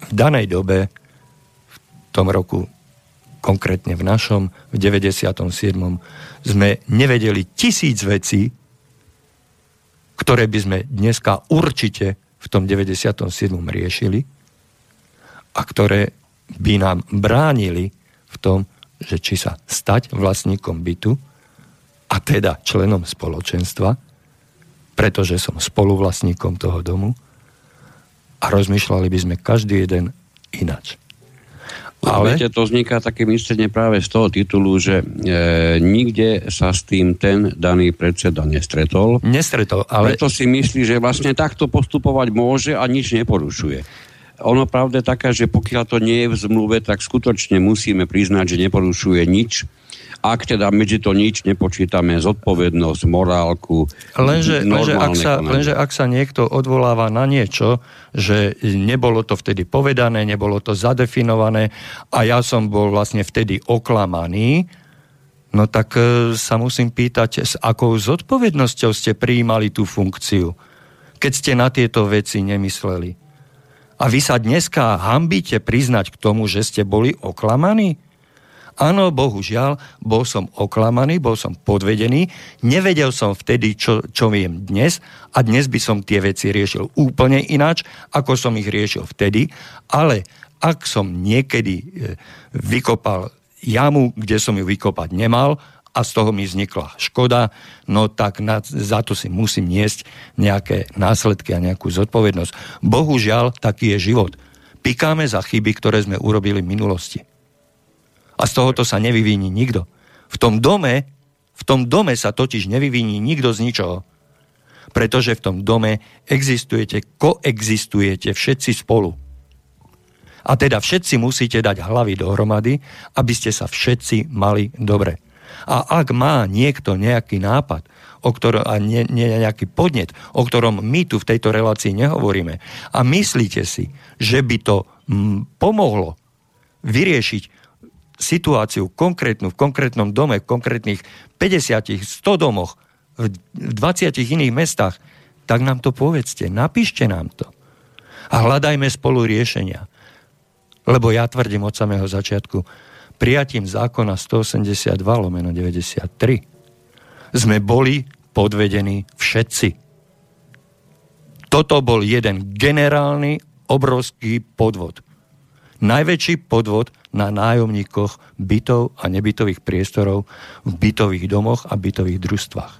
v danej dobe, v tom roku, konkrétne v našom, v 97. sme nevedeli tisíc vecí, ktoré by sme dneska určite v tom 97. riešili a ktoré by nám bránili v tom, že či sa stať vlastníkom bytu a teda členom spoločenstva, pretože som spoluvlastníkom toho domu, a rozmýšľali by sme každý jeden inač. Ale... Viete, to vzniká také myslenie práve z toho titulu, že e, nikde sa s tým ten daný predseda nestretol. Nestretol, ale... Preto si myslí, že vlastne takto postupovať môže a nič neporušuje. Ono pravda je taká, že pokiaľ to nie je v zmluve, tak skutočne musíme priznať, že neporušuje nič ak teda medzi to nič nepočítame zodpovednosť, morálku, lenže, lenže, ak sa, lenže ak sa niekto odvoláva na niečo, že nebolo to vtedy povedané, nebolo to zadefinované a ja som bol vlastne vtedy oklamaný, no tak e, sa musím pýtať, s akou zodpovednosťou ste prijímali tú funkciu, keď ste na tieto veci nemysleli. A vy sa dneska hambíte priznať k tomu, že ste boli oklamaní? Áno, bohužiaľ, bol som oklamaný, bol som podvedený, nevedel som vtedy, čo, čo viem dnes a dnes by som tie veci riešil úplne ináč, ako som ich riešil vtedy, ale ak som niekedy e, vykopal jamu, kde som ju vykopať nemal a z toho mi vznikla škoda, no tak na, za to si musím niesť nejaké následky a nejakú zodpovednosť. Bohužiaľ, taký je život. Pikáme za chyby, ktoré sme urobili v minulosti. A z tohoto sa nevyvíni nikto. V tom dome, v tom dome sa totiž nevyvíni nikto z ničoho. Pretože v tom dome existujete, koexistujete všetci spolu. A teda všetci musíte dať hlavy dohromady, aby ste sa všetci mali dobre. A ak má niekto nejaký nápad, o ktorom, a nie, nie nejaký podnet, o ktorom my tu v tejto relácii nehovoríme, a myslíte si, že by to m, pomohlo vyriešiť situáciu konkrétnu v konkrétnom dome, v konkrétnych 50, 100 domoch, v 20 iných mestách, tak nám to povedzte, napíšte nám to. A hľadajme spolu riešenia. Lebo ja tvrdím od samého začiatku, prijatím zákona 182 lomeno 93 sme boli podvedení všetci. Toto bol jeden generálny, obrovský podvod. Najväčší podvod na nájomníkoch bytov a nebytových priestorov v bytových domoch a bytových družstvách.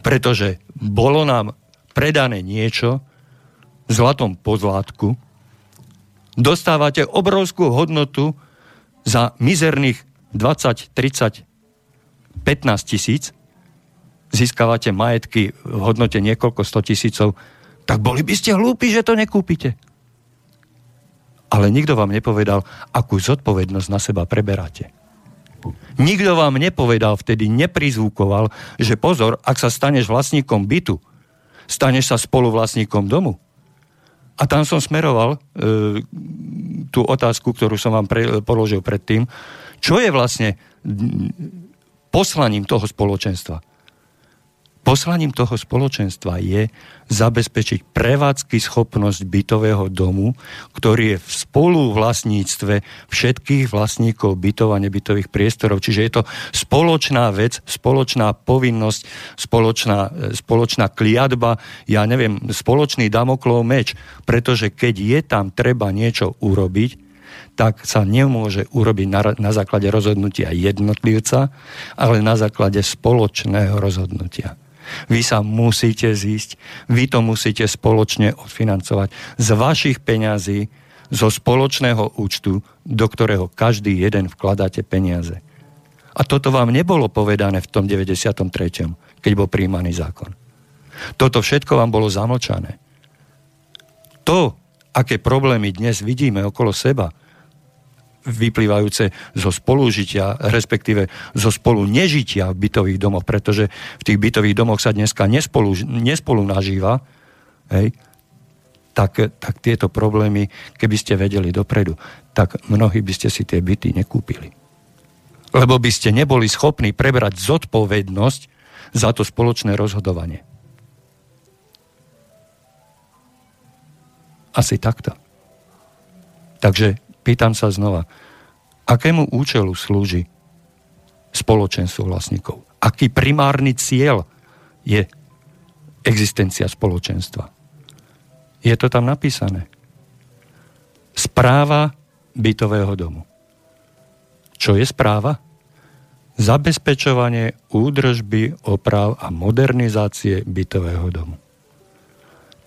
Pretože bolo nám predané niečo v zlatom pozlátku, dostávate obrovskú hodnotu za mizerných 20, 30, 15 tisíc, získavate majetky v hodnote niekoľko 100 tisícov, tak boli by ste hlúpi, že to nekúpite. Ale nikto vám nepovedal, akú zodpovednosť na seba preberáte. Nikto vám nepovedal, vtedy neprizvukoval, že pozor, ak sa staneš vlastníkom bytu, staneš sa spoluvlastníkom domu. A tam som smeroval e, tú otázku, ktorú som vám pre, položil predtým, čo je vlastne poslaním toho spoločenstva. Poslaním toho spoločenstva je zabezpečiť prevádzky schopnosť bytového domu, ktorý je v spoluvlastníctve všetkých vlastníkov bytov a nebytových priestorov. Čiže je to spoločná vec, spoločná povinnosť, spoločná, spoločná kliatba, ja neviem, spoločný damoklov meč, pretože keď je tam treba niečo urobiť, tak sa nemôže urobiť na, na základe rozhodnutia jednotlivca, ale na základe spoločného rozhodnutia. Vy sa musíte zísť, vy to musíte spoločne odfinancovať z vašich peňazí, zo spoločného účtu, do ktorého každý jeden vkladáte peniaze. A toto vám nebolo povedané v tom 93., keď bol príjmaný zákon. Toto všetko vám bolo zamlčané. To, aké problémy dnes vidíme okolo seba, vyplývajúce zo spolužitia, respektíve zo spolu nežitia v bytových domoch, pretože v tých bytových domoch sa dneska nespolu, nespolu nažíva, hej, tak, tak tieto problémy, keby ste vedeli dopredu, tak mnohí by ste si tie byty nekúpili. Lebo by ste neboli schopní prebrať zodpovednosť za to spoločné rozhodovanie. Asi takto. Takže Pýtam sa znova, akému účelu slúži spoločenstvo vlastníkov? Aký primárny cieľ je existencia spoločenstva? Je to tam napísané. Správa bytového domu. Čo je správa? Zabezpečovanie údržby, oprav a modernizácie bytového domu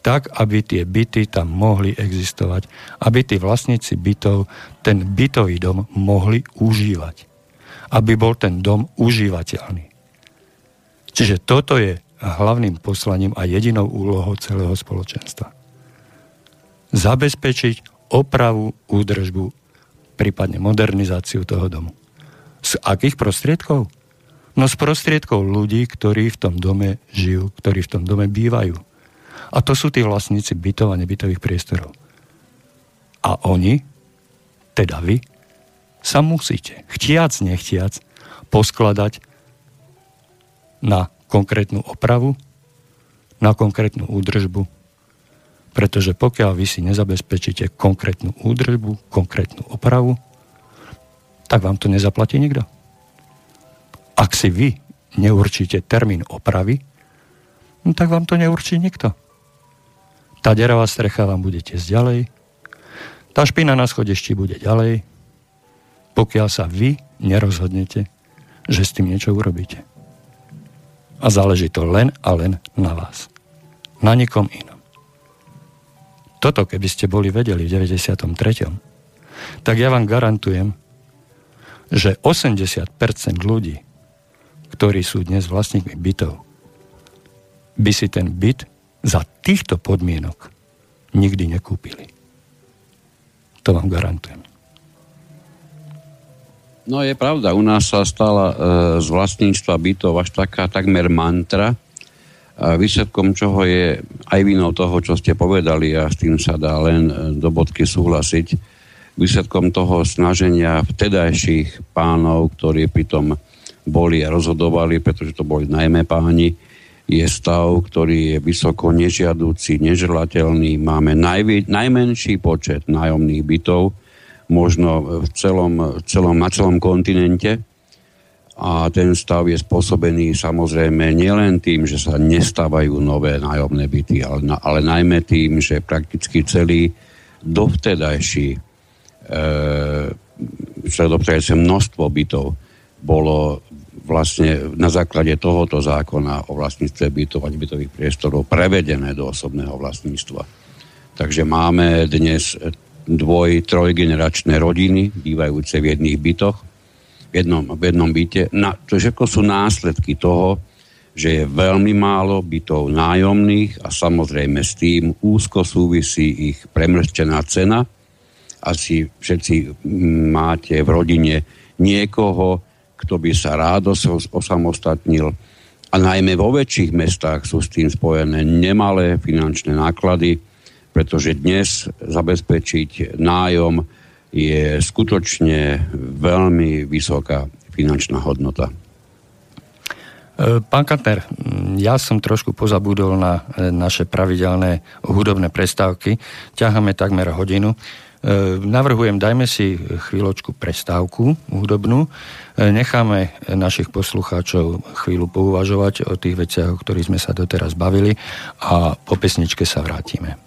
tak, aby tie byty tam mohli existovať, aby tí vlastníci bytov ten bytový dom mohli užívať. Aby bol ten dom užívateľný. Čiže toto je hlavným poslaním a jedinou úlohou celého spoločenstva. Zabezpečiť opravu, údržbu, prípadne modernizáciu toho domu. Z akých prostriedkov? No z prostriedkov ľudí, ktorí v tom dome žijú, ktorí v tom dome bývajú a to sú tí vlastníci bytov a nebytových priestorov. A oni, teda vy, sa musíte, chtiac, nechtiac, poskladať na konkrétnu opravu, na konkrétnu údržbu, pretože pokiaľ vy si nezabezpečíte konkrétnu údržbu, konkrétnu opravu, tak vám to nezaplatí nikto. Ak si vy neurčíte termín opravy, no tak vám to neurčí nikto. Tá deravá strecha vám bude tiesť ďalej. Tá špina na schodišti bude ďalej, pokiaľ sa vy nerozhodnete, že s tým niečo urobíte. A záleží to len a len na vás. Na nikom inom. Toto, keby ste boli vedeli v 93., tak ja vám garantujem, že 80% ľudí, ktorí sú dnes vlastníkmi bytov, by si ten byt za týchto podmienok nikdy nekúpili. To vám garantujem. No je pravda, u nás sa stala e, z vlastníctva bytov až taká takmer mantra, a výsledkom čoho je aj vinou toho, čo ste povedali a s tým sa dá len e, do bodky súhlasiť, výsledkom toho snaženia vtedajších pánov, ktorí pritom boli a rozhodovali, pretože to boli najmä páni, je stav, ktorý je vysoko nežiadúci, neželateľný. Máme najvi, najmenší počet nájomných bytov, možno v celom, celom, na celom kontinente. A ten stav je spôsobený samozrejme nielen tým, že sa nestávajú nové nájomné byty, ale, ale najmä tým, že prakticky celý dovtedajší stredobčajúce množstvo bytov bolo vlastne na základe tohoto zákona o vlastníctve bytov a bytových priestorov prevedené do osobného vlastníctva. Takže máme dnes dvoj, trojgeneračné rodiny, bývajúce v jedných bytoch, v jednom, v jednom byte. Na, to všetko sú následky toho, že je veľmi málo bytov nájomných a samozrejme s tým úzko súvisí ich premrštená cena. Asi všetci máte v rodine niekoho, kto by sa rád osamostatnil. A najmä vo väčších mestách sú s tým spojené nemalé finančné náklady, pretože dnes zabezpečiť nájom je skutočne veľmi vysoká finančná hodnota. E, pán Katner, ja som trošku pozabudol na e, naše pravidelné hudobné prestávky. Ťaháme takmer hodinu. E, navrhujem, dajme si chvíľočku prestávku hudobnú. Necháme našich poslucháčov chvíľu pouvažovať o tých veciach, o ktorých sme sa doteraz bavili a po pesničke sa vrátime.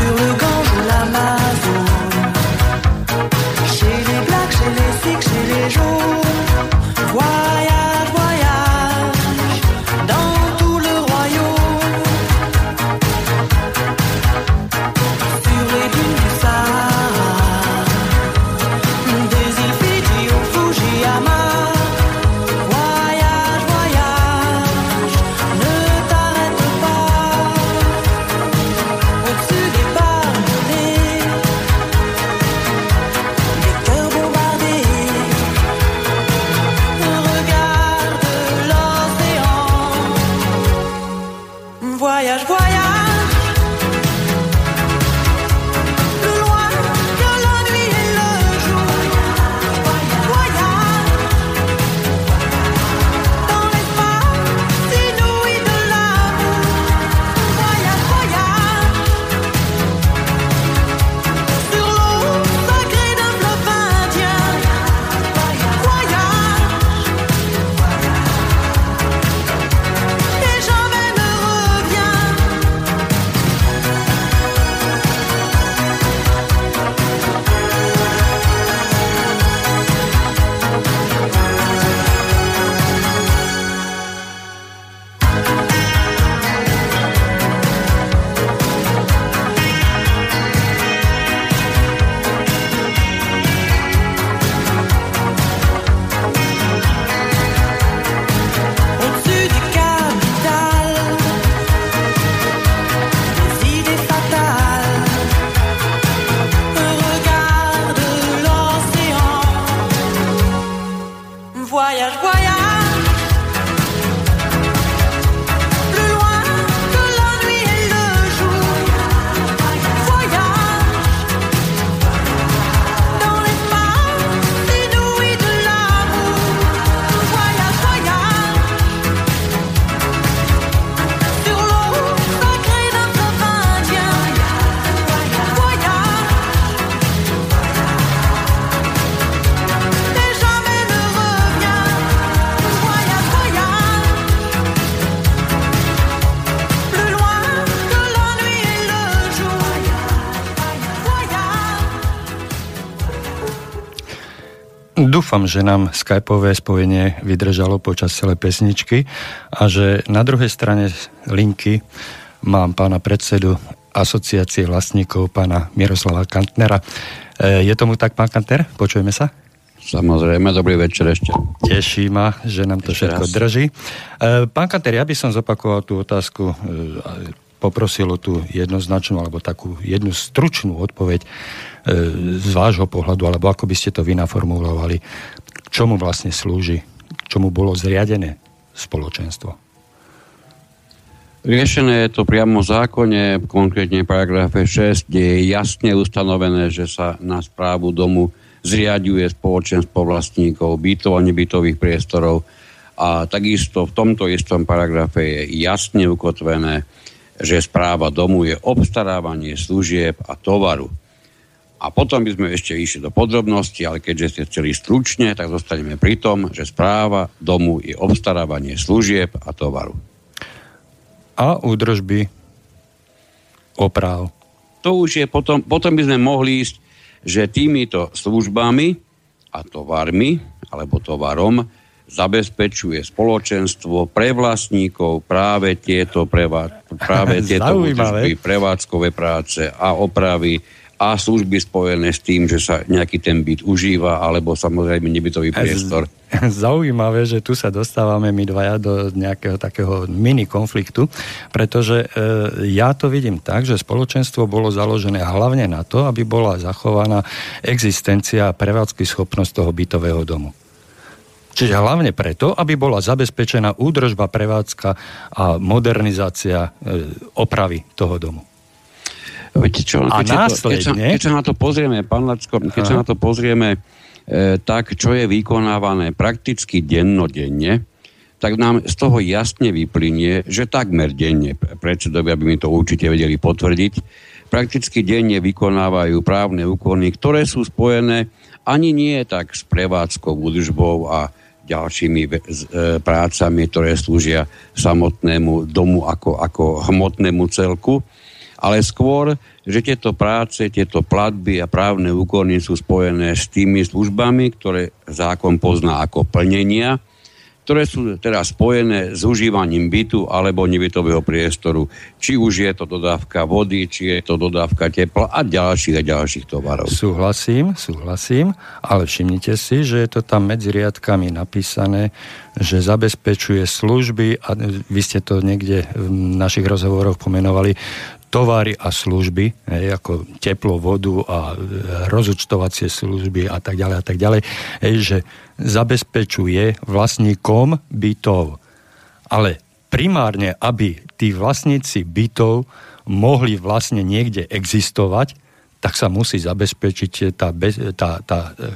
You. Dúfam, že nám skypové spojenie vydržalo počas celej pesničky a že na druhej strane linky mám pána predsedu asociácie vlastníkov, pána Miroslava Kantnera. E, je tomu tak, pán Kantner? Počujeme sa? Samozrejme, dobrý večer ešte. Teší ma, že nám to ešte všetko raz. drží. E, pán Kanter, ja by som zopakoval tú otázku, poprosil o tú jednoznačnú alebo takú jednu stručnú odpoveď z vášho pohľadu, alebo ako by ste to vy naformulovali, k čomu vlastne slúži, k čomu bolo zriadené spoločenstvo? Riešené je to priamo v zákone, konkrétne paragrafe 6, kde je jasne ustanovené, že sa na správu domu zriaduje spoločenstvo vlastníkov bytov a nebytových priestorov. A takisto v tomto istom paragrafe je jasne ukotvené, že správa domu je obstarávanie služieb a tovaru. A potom by sme ešte išli do podrobnosti, ale keďže ste chceli stručne, tak zostaneme pri tom, že správa domu je obstarávanie služieb a tovaru. A údržby oprav. To už je potom, potom by sme mohli ísť, že týmito službami a tovarmi, alebo tovarom, zabezpečuje spoločenstvo pre vlastníkov práve tieto, prevá, práve <laughs> tieto údržby, prevádzkové práce a opravy a služby spojené s tým, že sa nejaký ten byt užíva, alebo samozrejme nebytový priestor. <laughs> Zaujímavé, že tu sa dostávame my dvaja do nejakého takého mini konfliktu, pretože e, ja to vidím tak, že spoločenstvo bolo založené hlavne na to, aby bola zachovaná existencia a prevádzky schopnosť toho bytového domu. Čiže hlavne preto, aby bola zabezpečená údržba, prevádzka a modernizácia e, opravy toho domu. Viete čo, a keď, následne... keď, sa, keď sa na to pozrieme, pán Lacko, keď sa na to pozrieme, e, tak čo je vykonávané prakticky dennodenne, tak nám z toho jasne vyplynie, že takmer denne, predsedovia by mi to určite vedeli potvrdiť, prakticky denne vykonávajú právne úkony, ktoré sú spojené ani nie tak s prevádzkou, údržbou a ďalšími e, prácami, ktoré slúžia samotnému domu ako, ako hmotnému celku, ale skôr, že tieto práce, tieto platby a právne úkony sú spojené s tými službami, ktoré zákon pozná ako plnenia, ktoré sú teda spojené s užívaním bytu alebo nebytového priestoru. Či už je to dodávka vody, či je to dodávka tepla a ďalších a ďalších tovarov. Súhlasím, súhlasím, ale všimnite si, že je to tam medzi riadkami napísané, že zabezpečuje služby a vy ste to niekde v našich rozhovoroch pomenovali, tovary a služby, hej, ako teplo, vodu a e, rozúčtovacie služby a tak ďalej a tak ďalej, hej, že zabezpečuje vlastníkom bytov. Ale primárne, aby tí vlastníci bytov mohli vlastne niekde existovať, tak sa musí zabezpečiť tá, tá, tá e,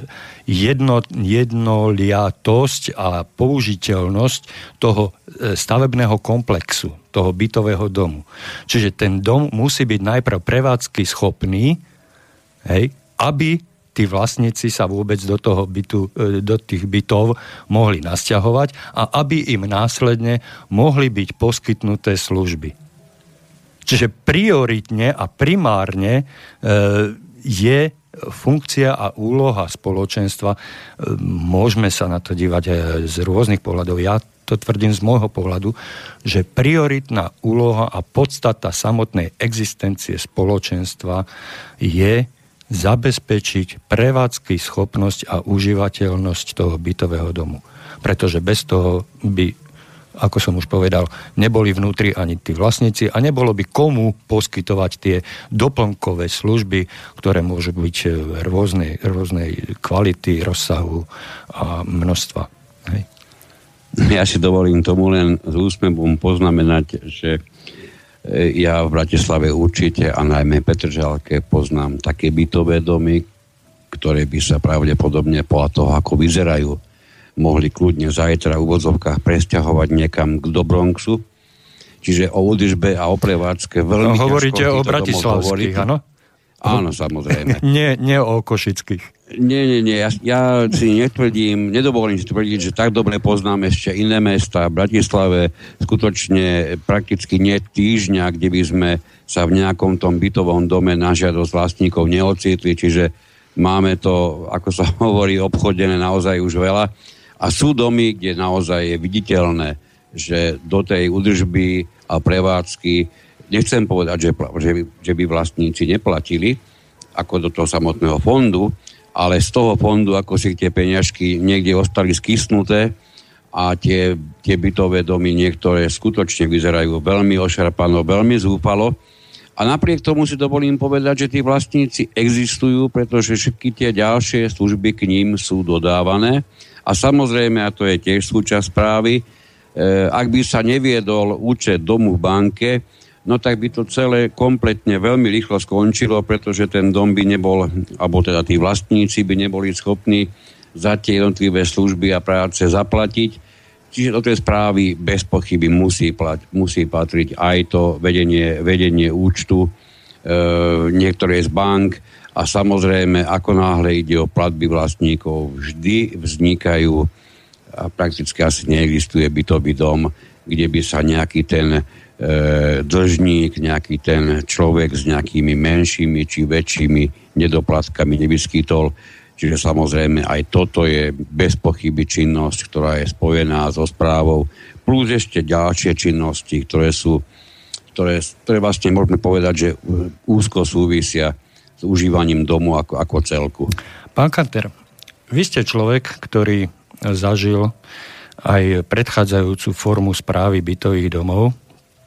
jedno, jednoliatosť a použiteľnosť toho e, stavebného komplexu, toho bytového domu. Čiže ten dom musí byť najprv prevádzky schopný, hej, aby tí vlastníci sa vôbec do, toho bytu, e, do tých bytov mohli nasťahovať a aby im následne mohli byť poskytnuté služby. Čiže prioritne a primárne e, je funkcia a úloha spoločenstva. E, môžeme sa na to dívať aj z rôznych pohľadov. Ja to tvrdím z môjho pohľadu, že prioritná úloha a podstata samotnej existencie spoločenstva je zabezpečiť prevádzky schopnosť a užívateľnosť toho bytového domu. Pretože bez toho by ako som už povedal, neboli vnútri ani tí vlastníci a nebolo by komu poskytovať tie doplnkové služby, ktoré môžu byť e, rôznej, rôznej kvality, rozsahu a množstva. Hej. Ja si dovolím tomu len s úsmevom poznamenať, že e, ja v Bratislave určite a najmä Petržalke poznám také bytové domy, ktoré by sa pravdepodobne podľa toho, ako vyzerajú, mohli kľudne zajtra v úvodzovkách presťahovať niekam k Dobronxu. Čiže o údržbe a o prevádzke veľmi no, hovoríte o bratislavských, áno? Áno, samozrejme. <laughs> nie, nie o košických. Nie, nie, nie. Ja, ja si netvrdím, nedovolím si tvrdiť, že tak dobre poznám ešte iné mesta. V Bratislave skutočne prakticky nie týždňa, kde by sme sa v nejakom tom bytovom dome na žiadosť vlastníkov neocitli, čiže máme to, ako sa <laughs> hovorí, obchodené naozaj už veľa. A sú domy, kde naozaj je viditeľné, že do tej údržby a prevádzky, nechcem povedať, že, že, že by vlastníci neplatili, ako do toho samotného fondu, ale z toho fondu, ako si tie peňažky niekde ostali skysnuté a tie, tie bytové domy niektoré skutočne vyzerajú veľmi ošarpano, veľmi zúfalo. A napriek tomu si dovolím povedať, že tí vlastníci existujú, pretože všetky tie ďalšie služby k ním sú dodávané a samozrejme, a to je tiež súčasť správy, e, ak by sa neviedol účet domu v banke, no tak by to celé kompletne veľmi rýchlo skončilo, pretože ten dom by nebol, alebo teda tí vlastníci by neboli schopní za tie jednotlivé služby a práce zaplatiť. Čiže do tej správy bez pochyby musí, plat, musí patriť aj to vedenie, vedenie účtu e, niektorej z bank, a samozrejme, ako náhle ide o platby vlastníkov, vždy vznikajú a prakticky asi neexistuje bytový dom, kde by sa nejaký ten e, dlžník, nejaký ten človek s nejakými menšími či väčšími nedoplatkami nevyskytol. Čiže samozrejme aj toto je bez pochyby činnosť, ktorá je spojená so správou, plus ešte ďalšie činnosti, ktoré sú, ktoré, ktoré vlastne môžeme povedať, že úzko súvisia s užívaním domu ako, ako celku. Pán Kanter, vy ste človek, ktorý zažil aj predchádzajúcu formu správy bytových domov,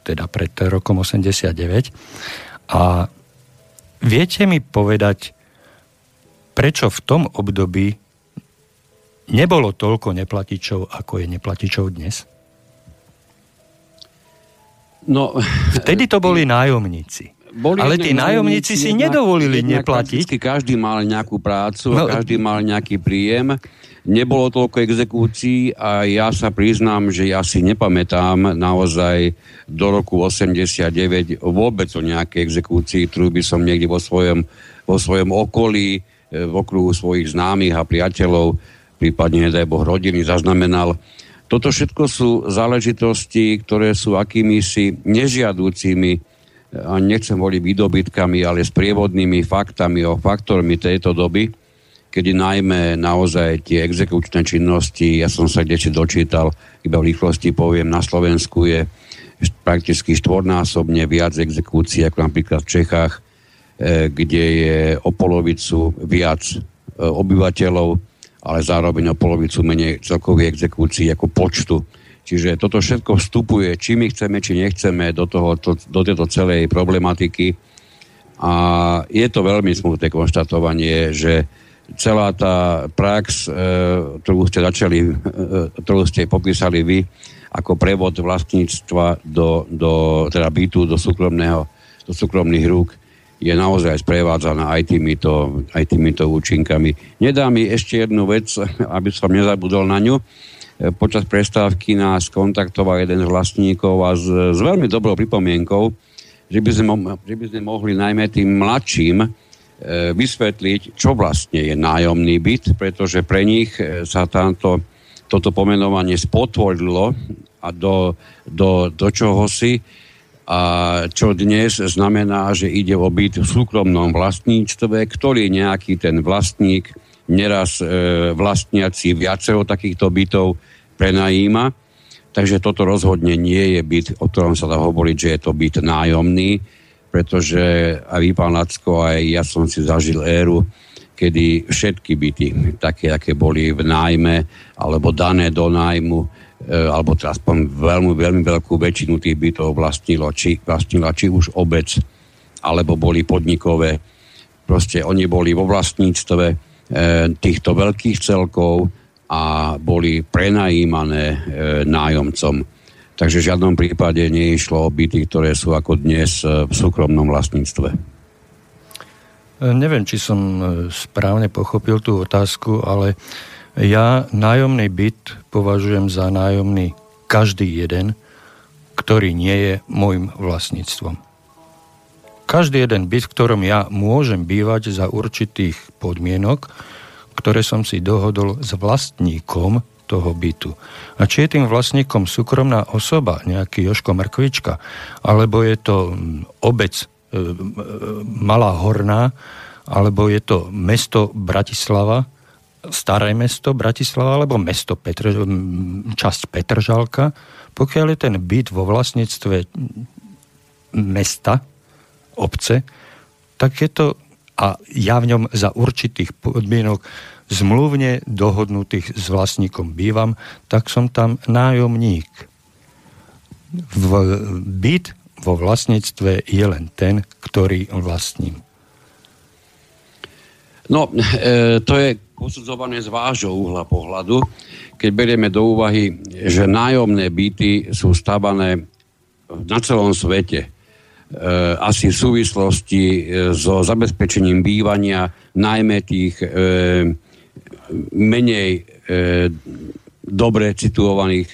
teda pred rokom 89. A viete mi povedať, prečo v tom období nebolo toľko neplatičov, ako je neplatičov dnes? No, Vtedy to boli <laughs> nájomníci. Boli ale tí nájomníci si nedovolili neplatiť. Každý mal nejakú prácu, no, každý mal nejaký príjem. Nebolo toľko exekúcií a ja sa priznám, že ja si nepamätám naozaj do roku 89 vôbec o nejaké exekúcii, ktorú by som niekde vo svojom, vo svojom okolí, e, v okruhu svojich známych a priateľov, prípadne, nedaj Boh, rodiny zaznamenal. Toto všetko sú záležitosti, ktoré sú akýmisi nežiadúcimi a nechcem voliť výdobytkami, ale s prievodnými faktami o faktormi tejto doby, kedy najmä naozaj tie exekučné činnosti, ja som sa kde dočítal, iba v rýchlosti poviem, na Slovensku je prakticky štvornásobne viac exekúcií ako napríklad v Čechách, e, kde je o polovicu viac e, obyvateľov, ale zároveň o polovicu menej celkových exekúcií ako počtu Čiže toto všetko vstupuje, či my chceme, či nechceme do, toho, to, do tejto celej problematiky. A je to veľmi smutné konštatovanie, že celá tá prax, e, ktorú ste začali, e, ktorú ste popísali vy, ako prevod vlastníctva do, do teda bytu, do, súkromného, do súkromných rúk, je naozaj sprevádzaná aj týmito, aj týmito účinkami. Nedá mi ešte jednu vec, <laughs> aby som nezabudol na ňu počas prestávky nás kontaktoval jeden z vlastníkov a s, s veľmi dobrou pripomienkou, že by, sme, že by sme mohli najmä tým mladším e, vysvetliť, čo vlastne je nájomný byt, pretože pre nich e, sa táto, toto pomenovanie spotvorilo a do, do, do čoho si, a čo dnes znamená, že ide o byt v súkromnom vlastníctve, ktorý nejaký ten vlastník neraz e, vlastniaci viacero takýchto bytov prenajíma. Takže toto rozhodne nie je byt, o ktorom sa dá hovoriť, že je to byt nájomný, pretože aj vy, pán Lacko, aj ja som si zažil éru, kedy všetky byty, také, aké boli v nájme, alebo dané do nájmu, e, alebo teraz veľmi, veľmi veľkú väčšinu tých bytov vlastnilo, či, vlastnila či už obec, alebo boli podnikové. Proste oni boli vo vlastníctve e, týchto veľkých celkov, a boli prenajímané e, nájomcom. Takže v žiadnom prípade neišlo o byty, ktoré sú ako dnes e, v súkromnom vlastníctve. E, neviem, či som správne pochopil tú otázku, ale ja nájomný byt považujem za nájomný každý jeden, ktorý nie je môjim vlastníctvom. Každý jeden byt, v ktorom ja môžem bývať za určitých podmienok, ktoré som si dohodol s vlastníkom toho bytu. A či je tým vlastníkom súkromná osoba, nejaký Joško Mrkvička, alebo je to mm, obec e, e, malá horná, alebo je to mesto Bratislava, staré mesto Bratislava, alebo mesto Petr, časť Petržalka, pokiaľ je ten byt vo vlastníctve mesta, obce, tak je to, a ja v ňom za určitých podmienok zmluvne dohodnutých s vlastníkom bývam, tak som tam nájomník. V byt vo vlastníctve je len ten, ktorý vlastním. No, e, to je posudzované z vášho uhla pohľadu, keď berieme do úvahy, že nájomné byty sú stavané na celom svete. E, asi v súvislosti e, so zabezpečením bývania najmä tých e, menej dobre situovaných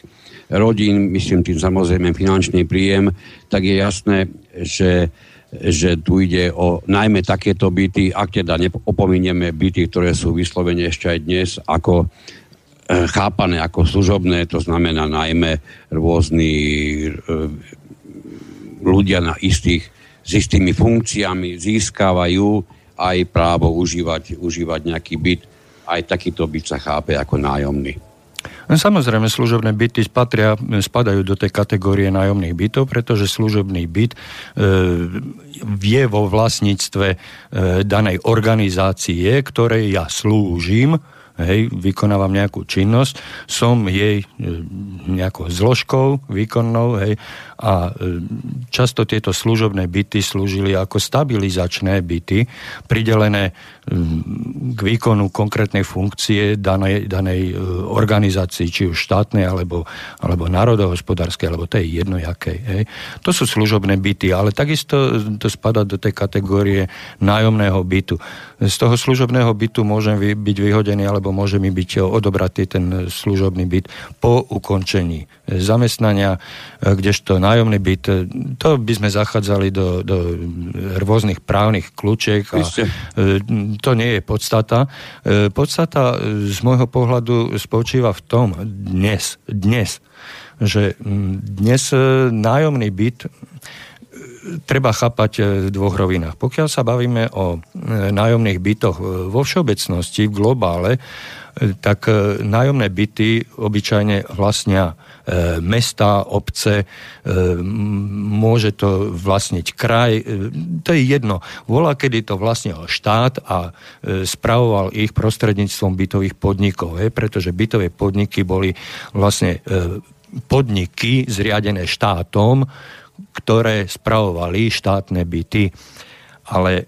rodín, myslím tým samozrejme finančný príjem, tak je jasné, že že tu ide o najmä takéto byty, ak teda opominieme byty, ktoré sú vyslovene ešte aj dnes ako chápané ako služobné, to znamená najmä rôzni ľudia na istých, s istými funkciami získavajú aj právo užívať, užívať nejaký byt. Aj takýto byt sa chápe ako nájomný. No, samozrejme, služobné byty spatria, spadajú do tej kategórie nájomných bytov, pretože služobný byt e, je vo vlastníctve e, danej organizácie, ktorej ja slúžim, hej, vykonávam nejakú činnosť, som jej e, nejakou zložkou výkonnou, hej, a e, často tieto služobné byty slúžili ako stabilizačné byty, pridelené k výkonu konkrétnej funkcie danej, danej e, organizácii, či už štátnej, alebo, alebo národohospodárskej, alebo tej jednojakej. Hej. To sú služobné byty, ale takisto to spada do tej kategórie nájomného bytu. Z toho služobného bytu môžem byť vyhodený, alebo môže mi byť odobratý ten služobný byt po ukončení zamestnania, e, kdežto nájomný byt, e, to by sme zachádzali do, do rôznych právnych kľúčiek a to nie je podstata. E, podstata z môjho pohľadu spočíva v tom dnes, dnes že dnes nájomný byt treba chápať v dvoch rovinách. Pokiaľ sa bavíme o nájomných bytoch vo všeobecnosti, v globále, tak nájomné byty obyčajne vlastnia mesta, obce, e, môže to vlastniť kraj, e, to je jedno. Volá, kedy to vlastnil štát a spravoval ich prostredníctvom bytových podnikov, pretože bytové podniky boli vlastne podniky zriadené štátom, ktoré spravovali štátne byty. Ale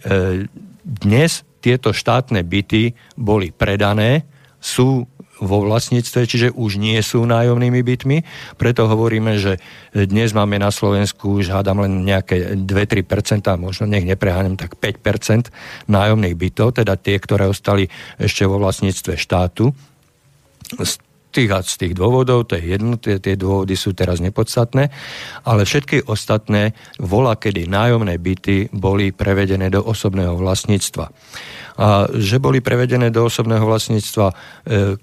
dnes tieto štátne byty boli predané, sú vo vlastníctve, čiže už nie sú nájomnými bytmi. Preto hovoríme, že dnes máme na Slovensku už hádam len nejaké 2-3%, možno nech nepreháňam, tak 5% nájomných bytov, teda tie, ktoré ostali ešte vo vlastníctve štátu. Z tých z tých dôvodov, to je jedno, tie, tie dôvody sú teraz nepodstatné, ale všetky ostatné volá, kedy nájomné byty boli prevedené do osobného vlastníctva a že boli prevedené do osobného vlastníctva e,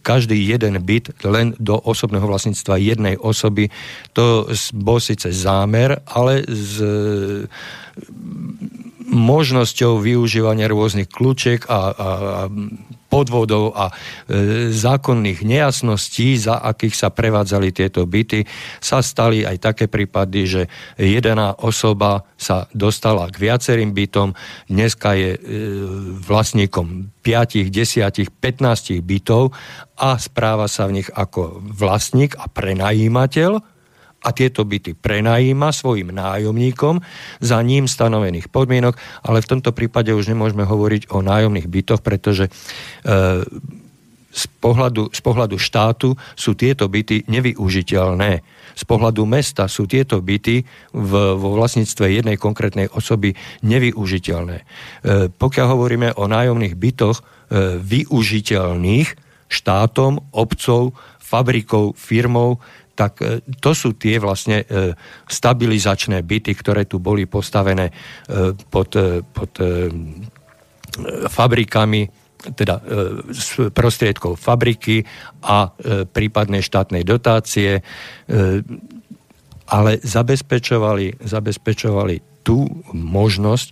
každý jeden byt len do osobného vlastníctva jednej osoby. To bol síce zámer, ale s možnosťou využívania rôznych kľúčiek a, a, a podvodov a e, zákonných nejasností, za akých sa prevádzali tieto byty, sa stali aj také prípady, že jedna osoba sa dostala k viacerým bytom, dneska je e, vlastníkom 5, 10, 15 bytov a správa sa v nich ako vlastník a prenajímateľ a tieto byty prenajíma svojim nájomníkom za ním stanovených podmienok, ale v tomto prípade už nemôžeme hovoriť o nájomných bytoch, pretože e, z pohľadu, z pohľadu štátu sú tieto byty nevyužiteľné. Z pohľadu mesta sú tieto byty v, vo vlastníctve jednej konkrétnej osoby nevyužiteľné. E, pokiaľ hovoríme o nájomných bytoch e, využiteľných štátom, obcov, fabrikou, firmou, tak e, to sú tie vlastne e, stabilizačné byty, ktoré tu boli postavené e, pod, pod fabrikami, teda z prostriedkov fabriky a prípadnej štátnej dotácie, ale zabezpečovali, zabezpečovali tú možnosť,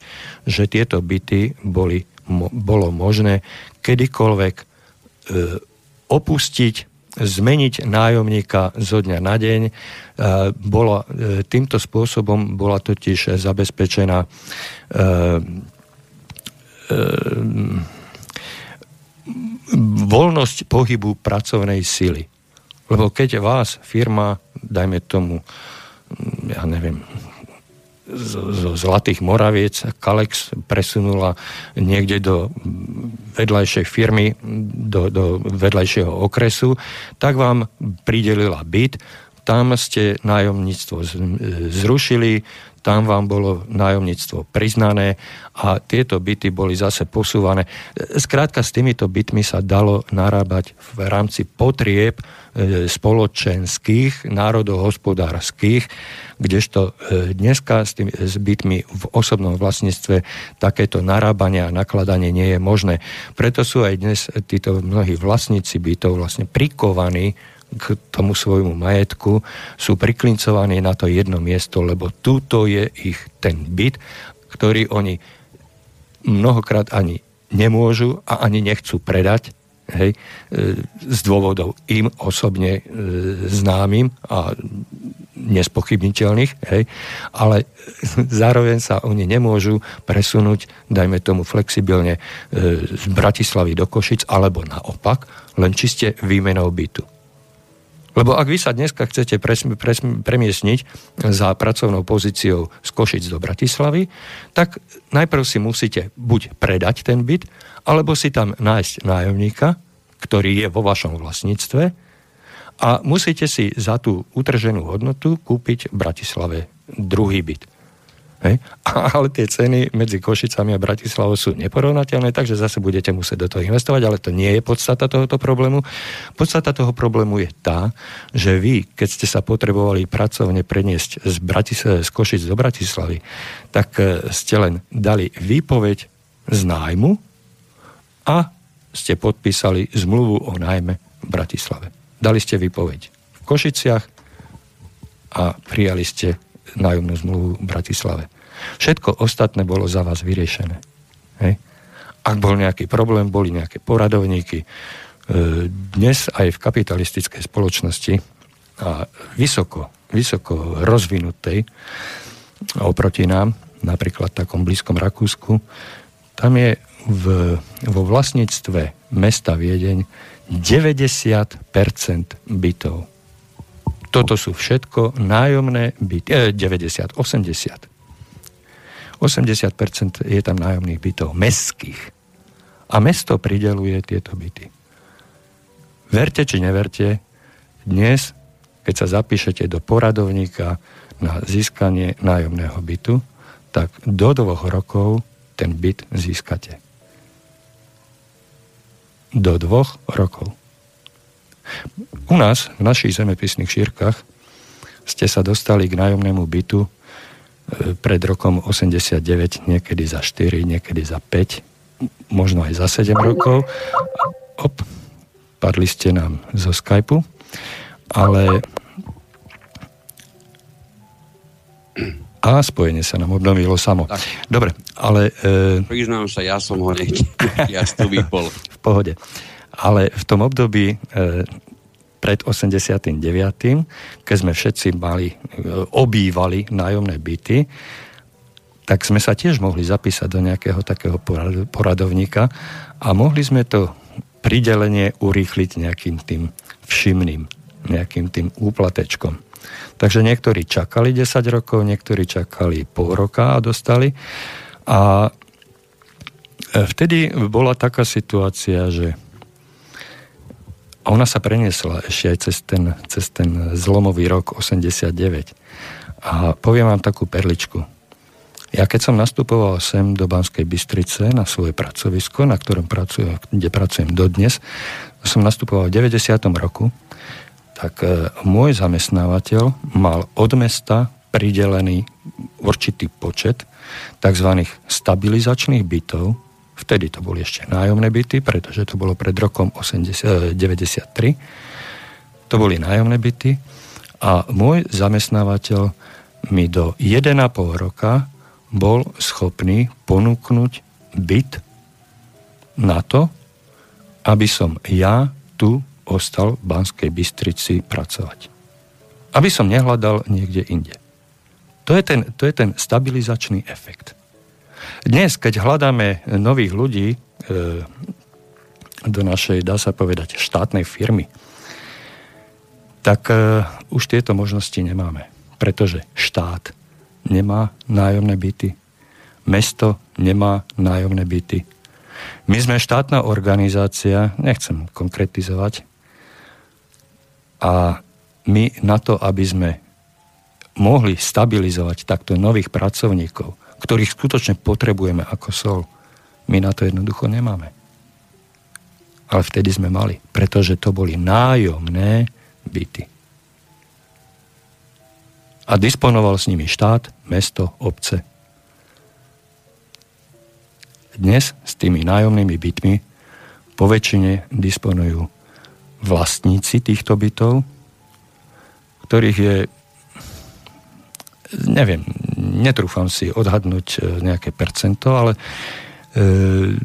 že tieto byty boli bolo možné kedykoľvek opustiť, zmeniť nájomníka zo dňa na deň. E, bolo, e, týmto spôsobom bola totiž zabezpečená e, voľnosť pohybu pracovnej sily. Lebo keď vás firma, dajme tomu, ja neviem, zo Zlatých Moraviec Kalex presunula niekde do vedľajšej firmy, do, do vedľajšieho okresu, tak vám pridelila byt, tam ste nájomníctvo zrušili, tam vám bolo nájomníctvo priznané a tieto byty boli zase posúvané. Skrátka s týmito bytmi sa dalo narábať v rámci potrieb e, spoločenských, národohospodárskych, kdežto e, dneska s, tým, s bytmi v osobnom vlastníctve takéto narábanie a nakladanie nie je možné. Preto sú aj dnes títo mnohí vlastníci bytov vlastne prikovaní k tomu svojmu majetku, sú priklincovaní na to jedno miesto, lebo túto je ich ten byt, ktorý oni mnohokrát ani nemôžu a ani nechcú predať, hej, e, z dôvodov im osobne e, známym a nespochybniteľných, hej, ale <laughs> zároveň sa oni nemôžu presunúť, dajme tomu flexibilne, e, z Bratislavy do Košic, alebo naopak, len čiste výmenou bytu. Lebo ak vy sa dneska chcete pres, pres, premiesniť za pracovnou pozíciou z Košic do Bratislavy, tak najprv si musíte buď predať ten byt, alebo si tam nájsť nájomníka, ktorý je vo vašom vlastníctve a musíte si za tú utrženú hodnotu kúpiť v Bratislave druhý byt. Hej? <laughs> Ale tie ceny medzi Košicami a Bratislavou sú neporovnateľné, takže zase budete musieť do toho investovať, ale to nie je podstata tohoto problému. Podstata toho problému je tá, že vy, keď ste sa potrebovali pracovne preniesť z, Bratis- z Košic do Bratislavy, tak e, ste len dali výpoveď z nájmu a ste podpísali zmluvu o nájme v Bratislave. Dali ste výpoveď v Košiciach a prijali ste nájomnú zmluvu v Bratislave. Všetko ostatné bolo za vás vyriešené. Hej? Ak bol nejaký problém, boli nejaké poradovníky. E, dnes aj v kapitalistickej spoločnosti a vysoko, vysoko rozvinutej oproti nám, napríklad v takom blízkom Rakúsku, tam je v, vo vlastníctve mesta Viedeň 90% bytov toto sú všetko nájomné byty, eh, 90, 80. 80% je tam nájomných bytov, mestských. A mesto prideluje tieto byty. Verte či neverte, dnes, keď sa zapíšete do poradovníka na získanie nájomného bytu, tak do dvoch rokov ten byt získate. Do dvoch rokov. U nás, v našich zemepisných šírkach, ste sa dostali k nájomnému bytu pred rokom 89, niekedy za 4, niekedy za 5, možno aj za 7 rokov. Op, padli ste nám zo Skypeu, ale a spojenie sa nám obnovilo samo. Tak. Dobre, ale... E, Priznám sa, ja som ho nechtěl, ja to vypol. <laughs> V pohode. Ale v tom období e, pred 89., keď sme všetci mali, e, obývali nájomné byty, tak sme sa tiež mohli zapísať do nejakého takého poradovníka a mohli sme to pridelenie urýchliť nejakým tým všimným, nejakým tým úplatečkom. Takže niektorí čakali 10 rokov, niektorí čakali pol roka a dostali. A e, vtedy bola taká situácia, že a ona sa preniesla ešte aj cez ten, cez ten zlomový rok 89. A poviem vám takú perličku. Ja keď som nastupoval sem do Banskej Bystrice na svoje pracovisko, na ktorom pracujem, kde pracujem dodnes, som nastupoval v 90. roku, tak e, môj zamestnávateľ mal od mesta pridelený určitý počet tzv. stabilizačných bytov, Vtedy to boli ešte nájomné byty, pretože to bolo pred rokom 80, 93. To boli nájomné byty a môj zamestnávateľ mi do 1,5 roka bol schopný ponúknuť byt na to, aby som ja tu ostal v Banskej Bystrici pracovať. Aby som nehľadal niekde inde. To je ten, to je ten stabilizačný efekt. Dnes, keď hľadáme nových ľudí e, do našej, dá sa povedať, štátnej firmy, tak e, už tieto možnosti nemáme. Pretože štát nemá nájomné byty, mesto nemá nájomné byty. My sme štátna organizácia, nechcem konkretizovať, a my na to, aby sme mohli stabilizovať takto nových pracovníkov, ktorých skutočne potrebujeme ako sol, my na to jednoducho nemáme. Ale vtedy sme mali, pretože to boli nájomné byty. A disponoval s nimi štát, mesto, obce. Dnes s tými nájomnými bytmi po väčšine disponujú vlastníci týchto bytov, ktorých je neviem, netrúfam si odhadnúť e, nejaké percento, ale e,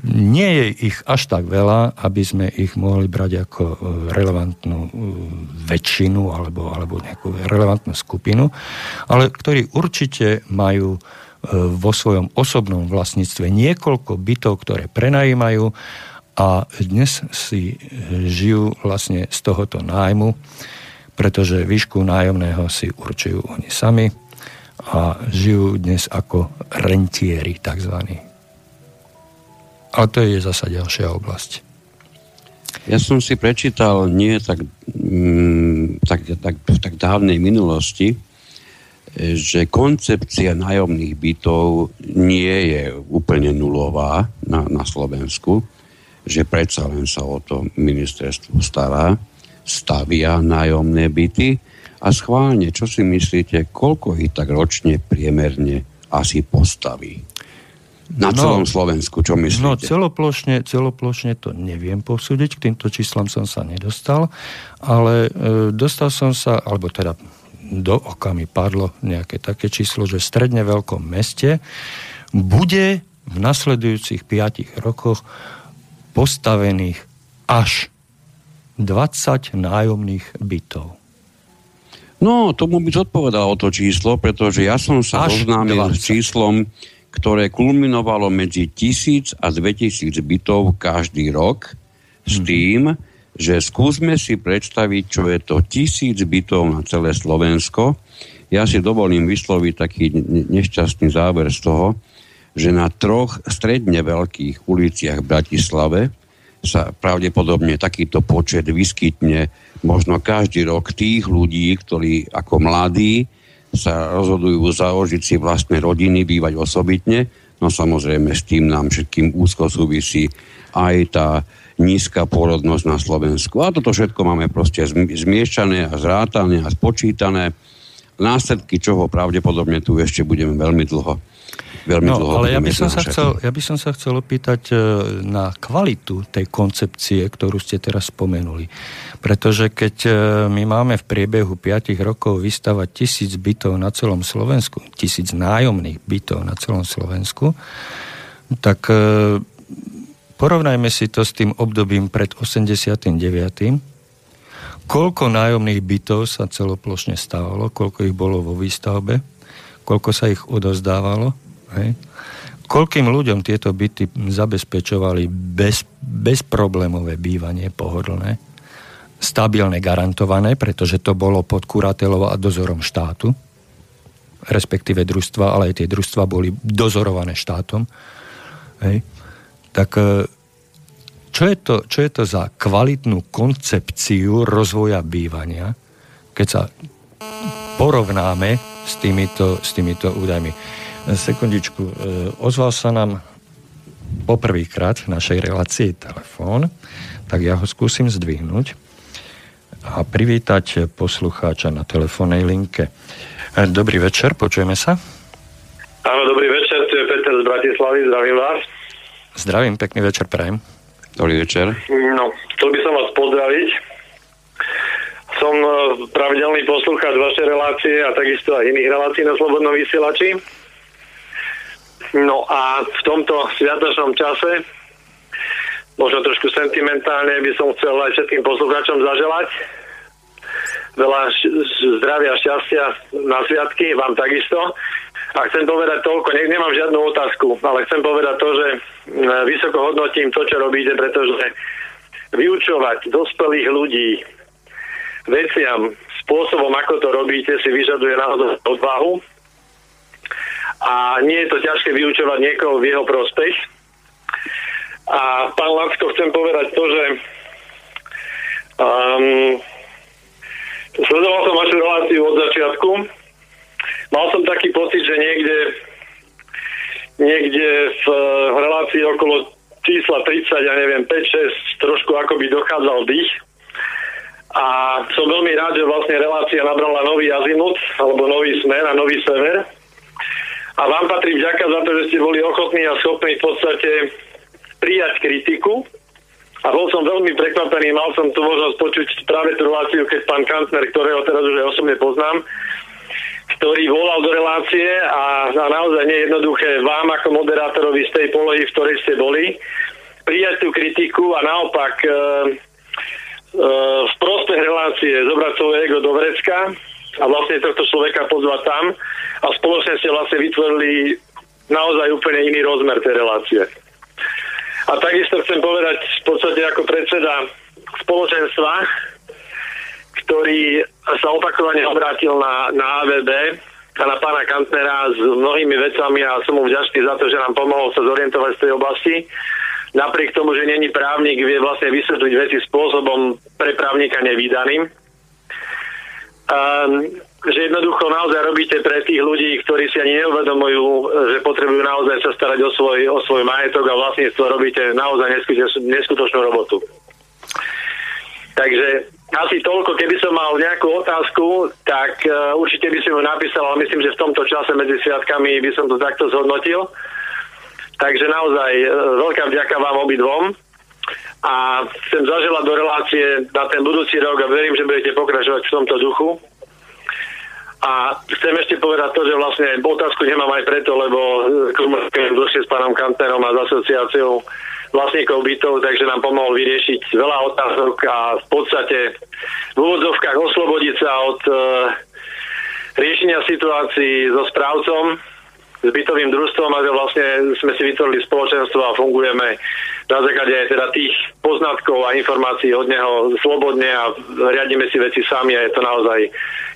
nie je ich až tak veľa, aby sme ich mohli brať ako e, relevantnú väčšinu alebo, alebo nejakú relevantnú skupinu, ale ktorí určite majú vo svojom osobnom vlastníctve niekoľko bytov, ktoré prenajímajú a dnes si žijú vlastne z tohoto nájmu, pretože výšku nájomného si určujú oni sami a žijú dnes ako rentieri tzv. A to je zasa ďalšia oblasť. Ja som si prečítal nie tak, mm, tak, tak, tak dávnej minulosti, že koncepcia nájomných bytov nie je úplne nulová na, na Slovensku, že predsa len sa o to ministerstvo stará, stavia nájomné byty, a schválne, čo si myslíte, koľko ich tak ročne priemerne asi postaví? Na no, celom Slovensku, čo myslíte? No celoplošne, celoplošne to neviem posúdiť, k týmto číslam som sa nedostal, ale e, dostal som sa, alebo teda do oka mi padlo nejaké také číslo, že v stredne veľkom meste bude v nasledujúcich 5 rokoch postavených až 20 nájomných bytov. No, tomu by zodpovedalo to číslo, pretože ja som sa oznámil s číslom, ktoré kulminovalo medzi tisíc a 2000 bytov každý rok s mhm. tým, že skúsme si predstaviť, čo je to tisíc bytov na celé Slovensko. Ja si dovolím vysloviť taký nešťastný záver z toho, že na troch stredne veľkých uliciach v Bratislave sa pravdepodobne takýto počet vyskytne možno každý rok tých ľudí, ktorí ako mladí sa rozhodujú založiť si vlastné rodiny, bývať osobitne. No samozrejme s tým nám všetkým úzko súvisí aj tá nízka porodnosť na Slovensku. A toto všetko máme proste zmiešané a zrátané a spočítané. Následky čoho pravdepodobne tu ešte budeme veľmi dlho veľmi no, dlho. Ale ja by, som sa chcel, ja by som sa chcel opýtať e, na kvalitu tej koncepcie, ktorú ste teraz spomenuli. Pretože keď e, my máme v priebehu 5 rokov vystavať tisíc bytov na celom Slovensku, tisíc nájomných bytov na celom Slovensku, tak e, porovnajme si to s tým obdobím pred 89. Koľko nájomných bytov sa celoplošne stávalo, koľko ich bolo vo výstavbe, koľko sa ich odozdávalo Hej. Koľkým ľuďom tieto byty zabezpečovali bez, bezproblémové bývanie, pohodlné, stabilne garantované, pretože to bolo pod kuratelou a dozorom štátu, respektíve družstva, ale aj tie družstva boli dozorované štátom. Hej. Tak e, čo je, to, čo je to za kvalitnú koncepciu rozvoja bývania, keď sa porovnáme s týmito, s týmito údajmi. Sekundičku. E, ozval sa nám poprvýkrát v našej relácii telefón, tak ja ho skúsim zdvihnúť a privítať poslucháča na telefónnej linke. E, dobrý večer, počujeme sa? Áno, dobrý večer, tu je Peter z Bratislavy, zdravím vás. Zdravím, pekný večer, prajem. Dobrý večer. No, chcel by som vás pozdraviť. Som e, pravidelný poslucháč vašej relácie a takisto aj iných relácií na Slobodnom vysielači. No a v tomto sviatočnom čase možno trošku sentimentálne by som chcel aj všetkým poslucháčom zaželať. Veľa zdravia šťastia na sviatky, vám takisto. A chcem povedať toľko, ne, nemám žiadnu otázku, ale chcem povedať to, že vysoko hodnotím to, čo robíte, pretože vyučovať dospelých ľudí veciam, spôsobom, ako to robíte, si vyžaduje naozaj odvahu. A nie je to ťažké vyučovať niekoho v jeho prospech. A pán Lacko, chcem povedať to, že um, sledoval som vašu reláciu od začiatku. Mal som taký pocit, že niekde niekde v, v relácii okolo čísla 30, ja neviem, 5-6, trošku akoby dochádzal dých. A som veľmi rád, že vlastne relácia nabrala nový azimut, alebo nový smer a nový sever. A vám patrí vďaka za to, že ste boli ochotní a schopní v podstate prijať kritiku. A bol som veľmi prekvapený, mal som tu možnosť počuť práve tú reláciu, keď pán Kantner, ktorého teraz už aj osobne poznám, ktorý volal do relácie a, a naozaj nie je jednoduché vám ako moderátorovi z tej polohy, v ktorej ste boli, prijať tú kritiku a naopak e, e, v prospech relácie zobrať svoje ego do vrecka a vlastne tohto človeka pozvať tam a spoločne ste vlastne vytvorili naozaj úplne iný rozmer tej relácie. A takisto chcem povedať v podstate ako predseda spoločenstva, ktorý sa opakovane obrátil na, na AVB a na pána Kantnera s mnohými vecami a som mu vďačný za to, že nám pomohol sa zorientovať z tej oblasti. Napriek tomu, že není právnik, vie vlastne vysvetliť veci spôsobom pre právnika nevýdaným. Um, že jednoducho naozaj robíte pre tých ľudí, ktorí si ani neuvedomujú, že potrebujú naozaj sa starať o svoj, o svoj majetok a vlastníctvo robíte naozaj neskutočnú robotu. Takže asi toľko, keby som mal nejakú otázku, tak uh, určite by som ju napísal, ale myslím, že v tomto čase medzi sviatkami by som to takto zhodnotil. Takže naozaj uh, veľká vďaka vám obidvom a chcem zaželať do relácie na ten budúci rok a verím, že budete pokračovať v tomto duchu. A chcem ešte povedať to, že vlastne otázku nemám aj preto, lebo komunikujem dlhšie s pánom Kanterom a s asociáciou vlastníkov bytov, takže nám pomohol vyriešiť veľa otázok a v podstate v úvodzovkách oslobodiť sa od uh, riešenia situácií so správcom, s bytovým družstvom a vlastne sme si vytvorili spoločenstvo a fungujeme na základe aj teda tých poznatkov a informácií od neho slobodne a riadíme si veci sami a je to naozaj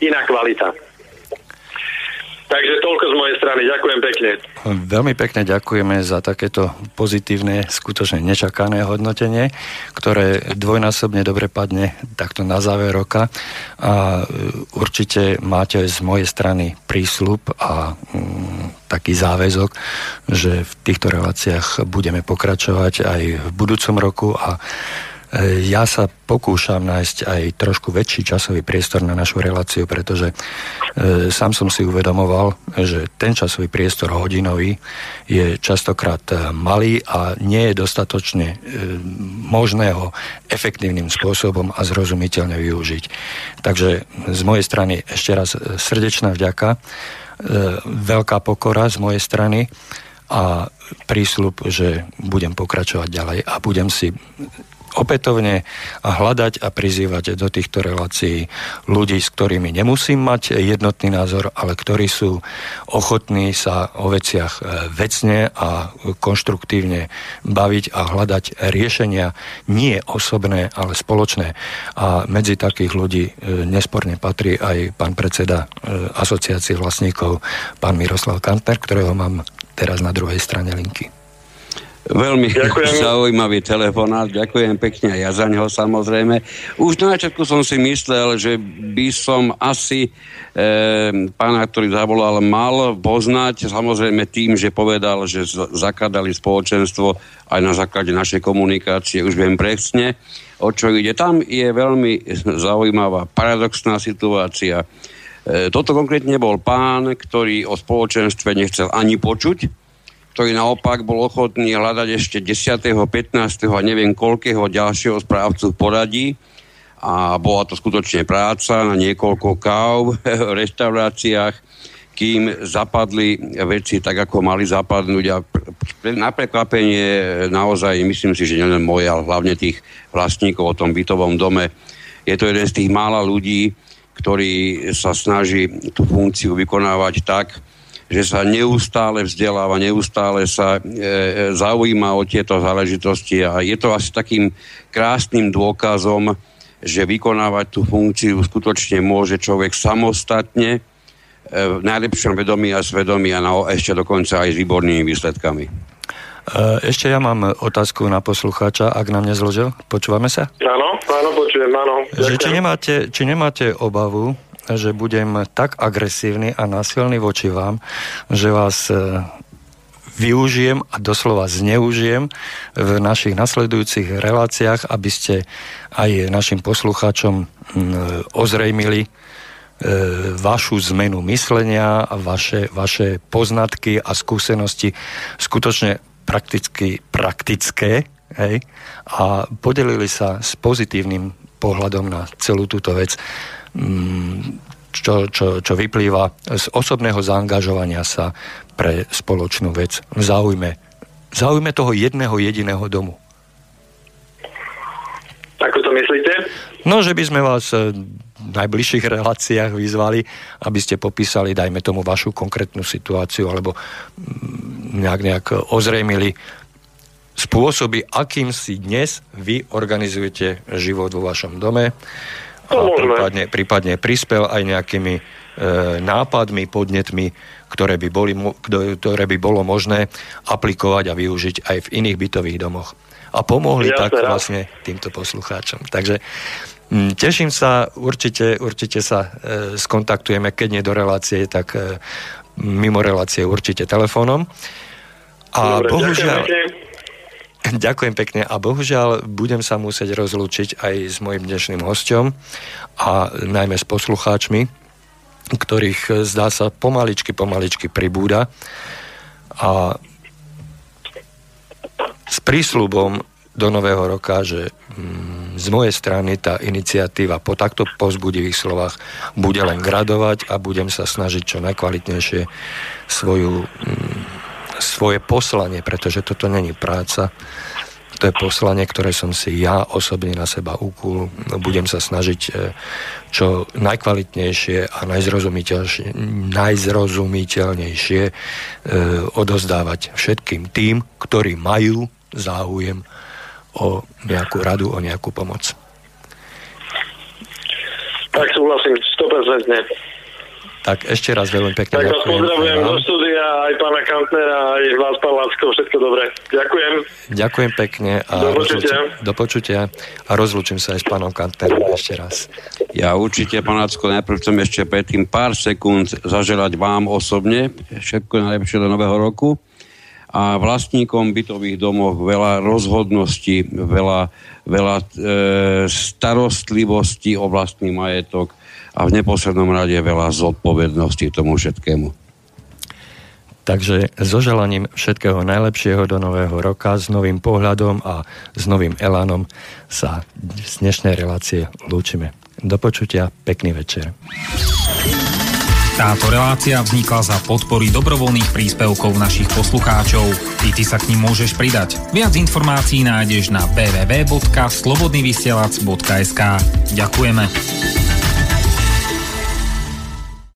iná kvalita. Takže toľko z mojej strany. Ďakujem pekne. Veľmi pekne ďakujeme za takéto pozitívne, skutočne nečakané hodnotenie, ktoré dvojnásobne dobre padne takto na záver roka. A e, určite máte z mojej strany prísľub a mm, taký záväzok, že v týchto reláciách budeme pokračovať aj v budúcom roku a ja sa pokúšam nájsť aj trošku väčší časový priestor na našu reláciu, pretože e, sám som si uvedomoval, že ten časový priestor hodinový je častokrát e, malý a nie je dostatočne možné ho efektívnym spôsobom a zrozumiteľne využiť. Takže z mojej strany ešte raz srdečná vďaka, veľká pokora z mojej strany a prísľub, že budem pokračovať ďalej a budem si opätovne a hľadať a prizývať do týchto relácií ľudí, s ktorými nemusím mať jednotný názor, ale ktorí sú ochotní sa o veciach e, vecne a konštruktívne baviť a hľadať riešenia nie osobné, ale spoločné. A medzi takých ľudí e, nesporne patrí aj pán predseda e, asociácie vlastníkov, pán Miroslav Kantner, ktorého mám teraz na druhej strane linky. Veľmi Ďakujem. zaujímavý telefonát, ďakujem pekne ja za neho samozrejme. Už na začiatku som si myslel, že by som asi e, pána, ktorý zavolal, mal poznať, samozrejme tým, že povedal, že zakladali spoločenstvo aj na základe našej komunikácie, už viem presne, o čo ide. Tam je veľmi zaujímavá, paradoxná situácia. E, toto konkrétne bol pán, ktorý o spoločenstve nechcel ani počuť, ktorý naopak bol ochotný hľadať ešte 10., 15. a neviem koľkého ďalšieho správcu v poradí a bola to skutočne práca na niekoľko káv <laughs> v reštauráciách, kým zapadli veci tak, ako mali zapadnúť a na prekvapenie naozaj, myslím si, že nielen moje, ale hlavne tých vlastníkov o tom bytovom dome, je to jeden z tých mála ľudí, ktorý sa snaží tú funkciu vykonávať tak, že sa neustále vzdeláva, neustále sa e, zaujíma o tieto záležitosti a je to asi takým krásnym dôkazom, že vykonávať tú funkciu skutočne môže človek samostatne, e, v najlepšom vedomí a svedomí a na, ešte dokonca aj s výbornými výsledkami. E, ešte ja mám otázku na poslucháča, ak nám nezložil. Počúvame sa? Áno, áno, počujem, áno. Že či, nemáte, či nemáte obavu, že budem tak agresívny a násilný voči vám, že vás e, využijem a doslova zneužijem v našich nasledujúcich reláciách, aby ste aj našim poslucháčom ozrejmili e, vašu zmenu myslenia vaše, vaše poznatky a skúsenosti skutočne prakticky praktické hej, a podelili sa s pozitívnym pohľadom na celú túto vec. Mm, čo, čo, čo vyplýva z osobného zaangažovania sa pre spoločnú vec v záujme, v záujme toho jedného jediného domu. Ako to myslíte? No, že by sme vás eh, v najbližších reláciách vyzvali, aby ste popísali, dajme tomu, vašu konkrétnu situáciu, alebo mm, nejak, nejak ozrejmili spôsoby, akým si dnes vy organizujete život vo vašom dome a prípadne, prípadne prispel aj nejakými e, nápadmi, podnetmi, ktoré by, boli, ktoré by bolo možné aplikovať a využiť aj v iných bytových domoch. A pomohli ja tak rád. vlastne týmto poslucháčom. Takže m, teším sa, určite, určite sa e, skontaktujeme, keď nie do relácie, tak e, mimo relácie určite telefónom. A Dobre, bohužiaľ... Ďakujem <laughs> Ďakujem pekne a bohužiaľ budem sa musieť rozlúčiť aj s mojim dnešným hostom a najmä s poslucháčmi, ktorých eh, zdá sa pomaličky, pomaličky pribúda. A s prísľubom do nového roka, že mm, z mojej strany tá iniciatíva po takto pozbudivých slovách bude len gradovať a budem sa snažiť čo najkvalitnejšie svoju mm, svoje poslanie, pretože toto není práca, to je poslanie, ktoré som si ja osobne na seba ukul. Budem sa snažiť e, čo najkvalitnejšie a najzrozumiteľnejšie e, odozdávať všetkým tým, ktorí majú záujem o nejakú radu, o nejakú pomoc. Tak súhlasím 100%. Tak ešte raz veľmi pekne tak ďakujem. Tak pozdravujem do štúdia aj pána Kantnera, aj vás, pán Lacko, všetko dobré. Ďakujem. Ďakujem pekne. A do počutia. Rozlučím, do počutia. A rozlučím sa aj s pánom Kantnerom ešte raz. Ja určite, pán Lacko, najprv chcem ešte predtým pár sekúnd zaželať vám osobne všetko najlepšie do nového roku a vlastníkom bytových domov veľa rozhodností, veľa, veľa e, starostlivosti o vlastný majetok, a v neposlednom rade veľa zodpovednosti tomu všetkému. Takže so želaním všetkého najlepšieho do nového roka, s novým pohľadom a s novým elánom sa z dnešnej relácie lúčime. Do počutia, pekný večer. Táto relácia vznikla za podpory dobrovoľných príspevkov našich poslucháčov. I ty sa k ním môžeš pridať. Viac informácií nájdeš na www.slobodnyvysielac.sk Ďakujeme.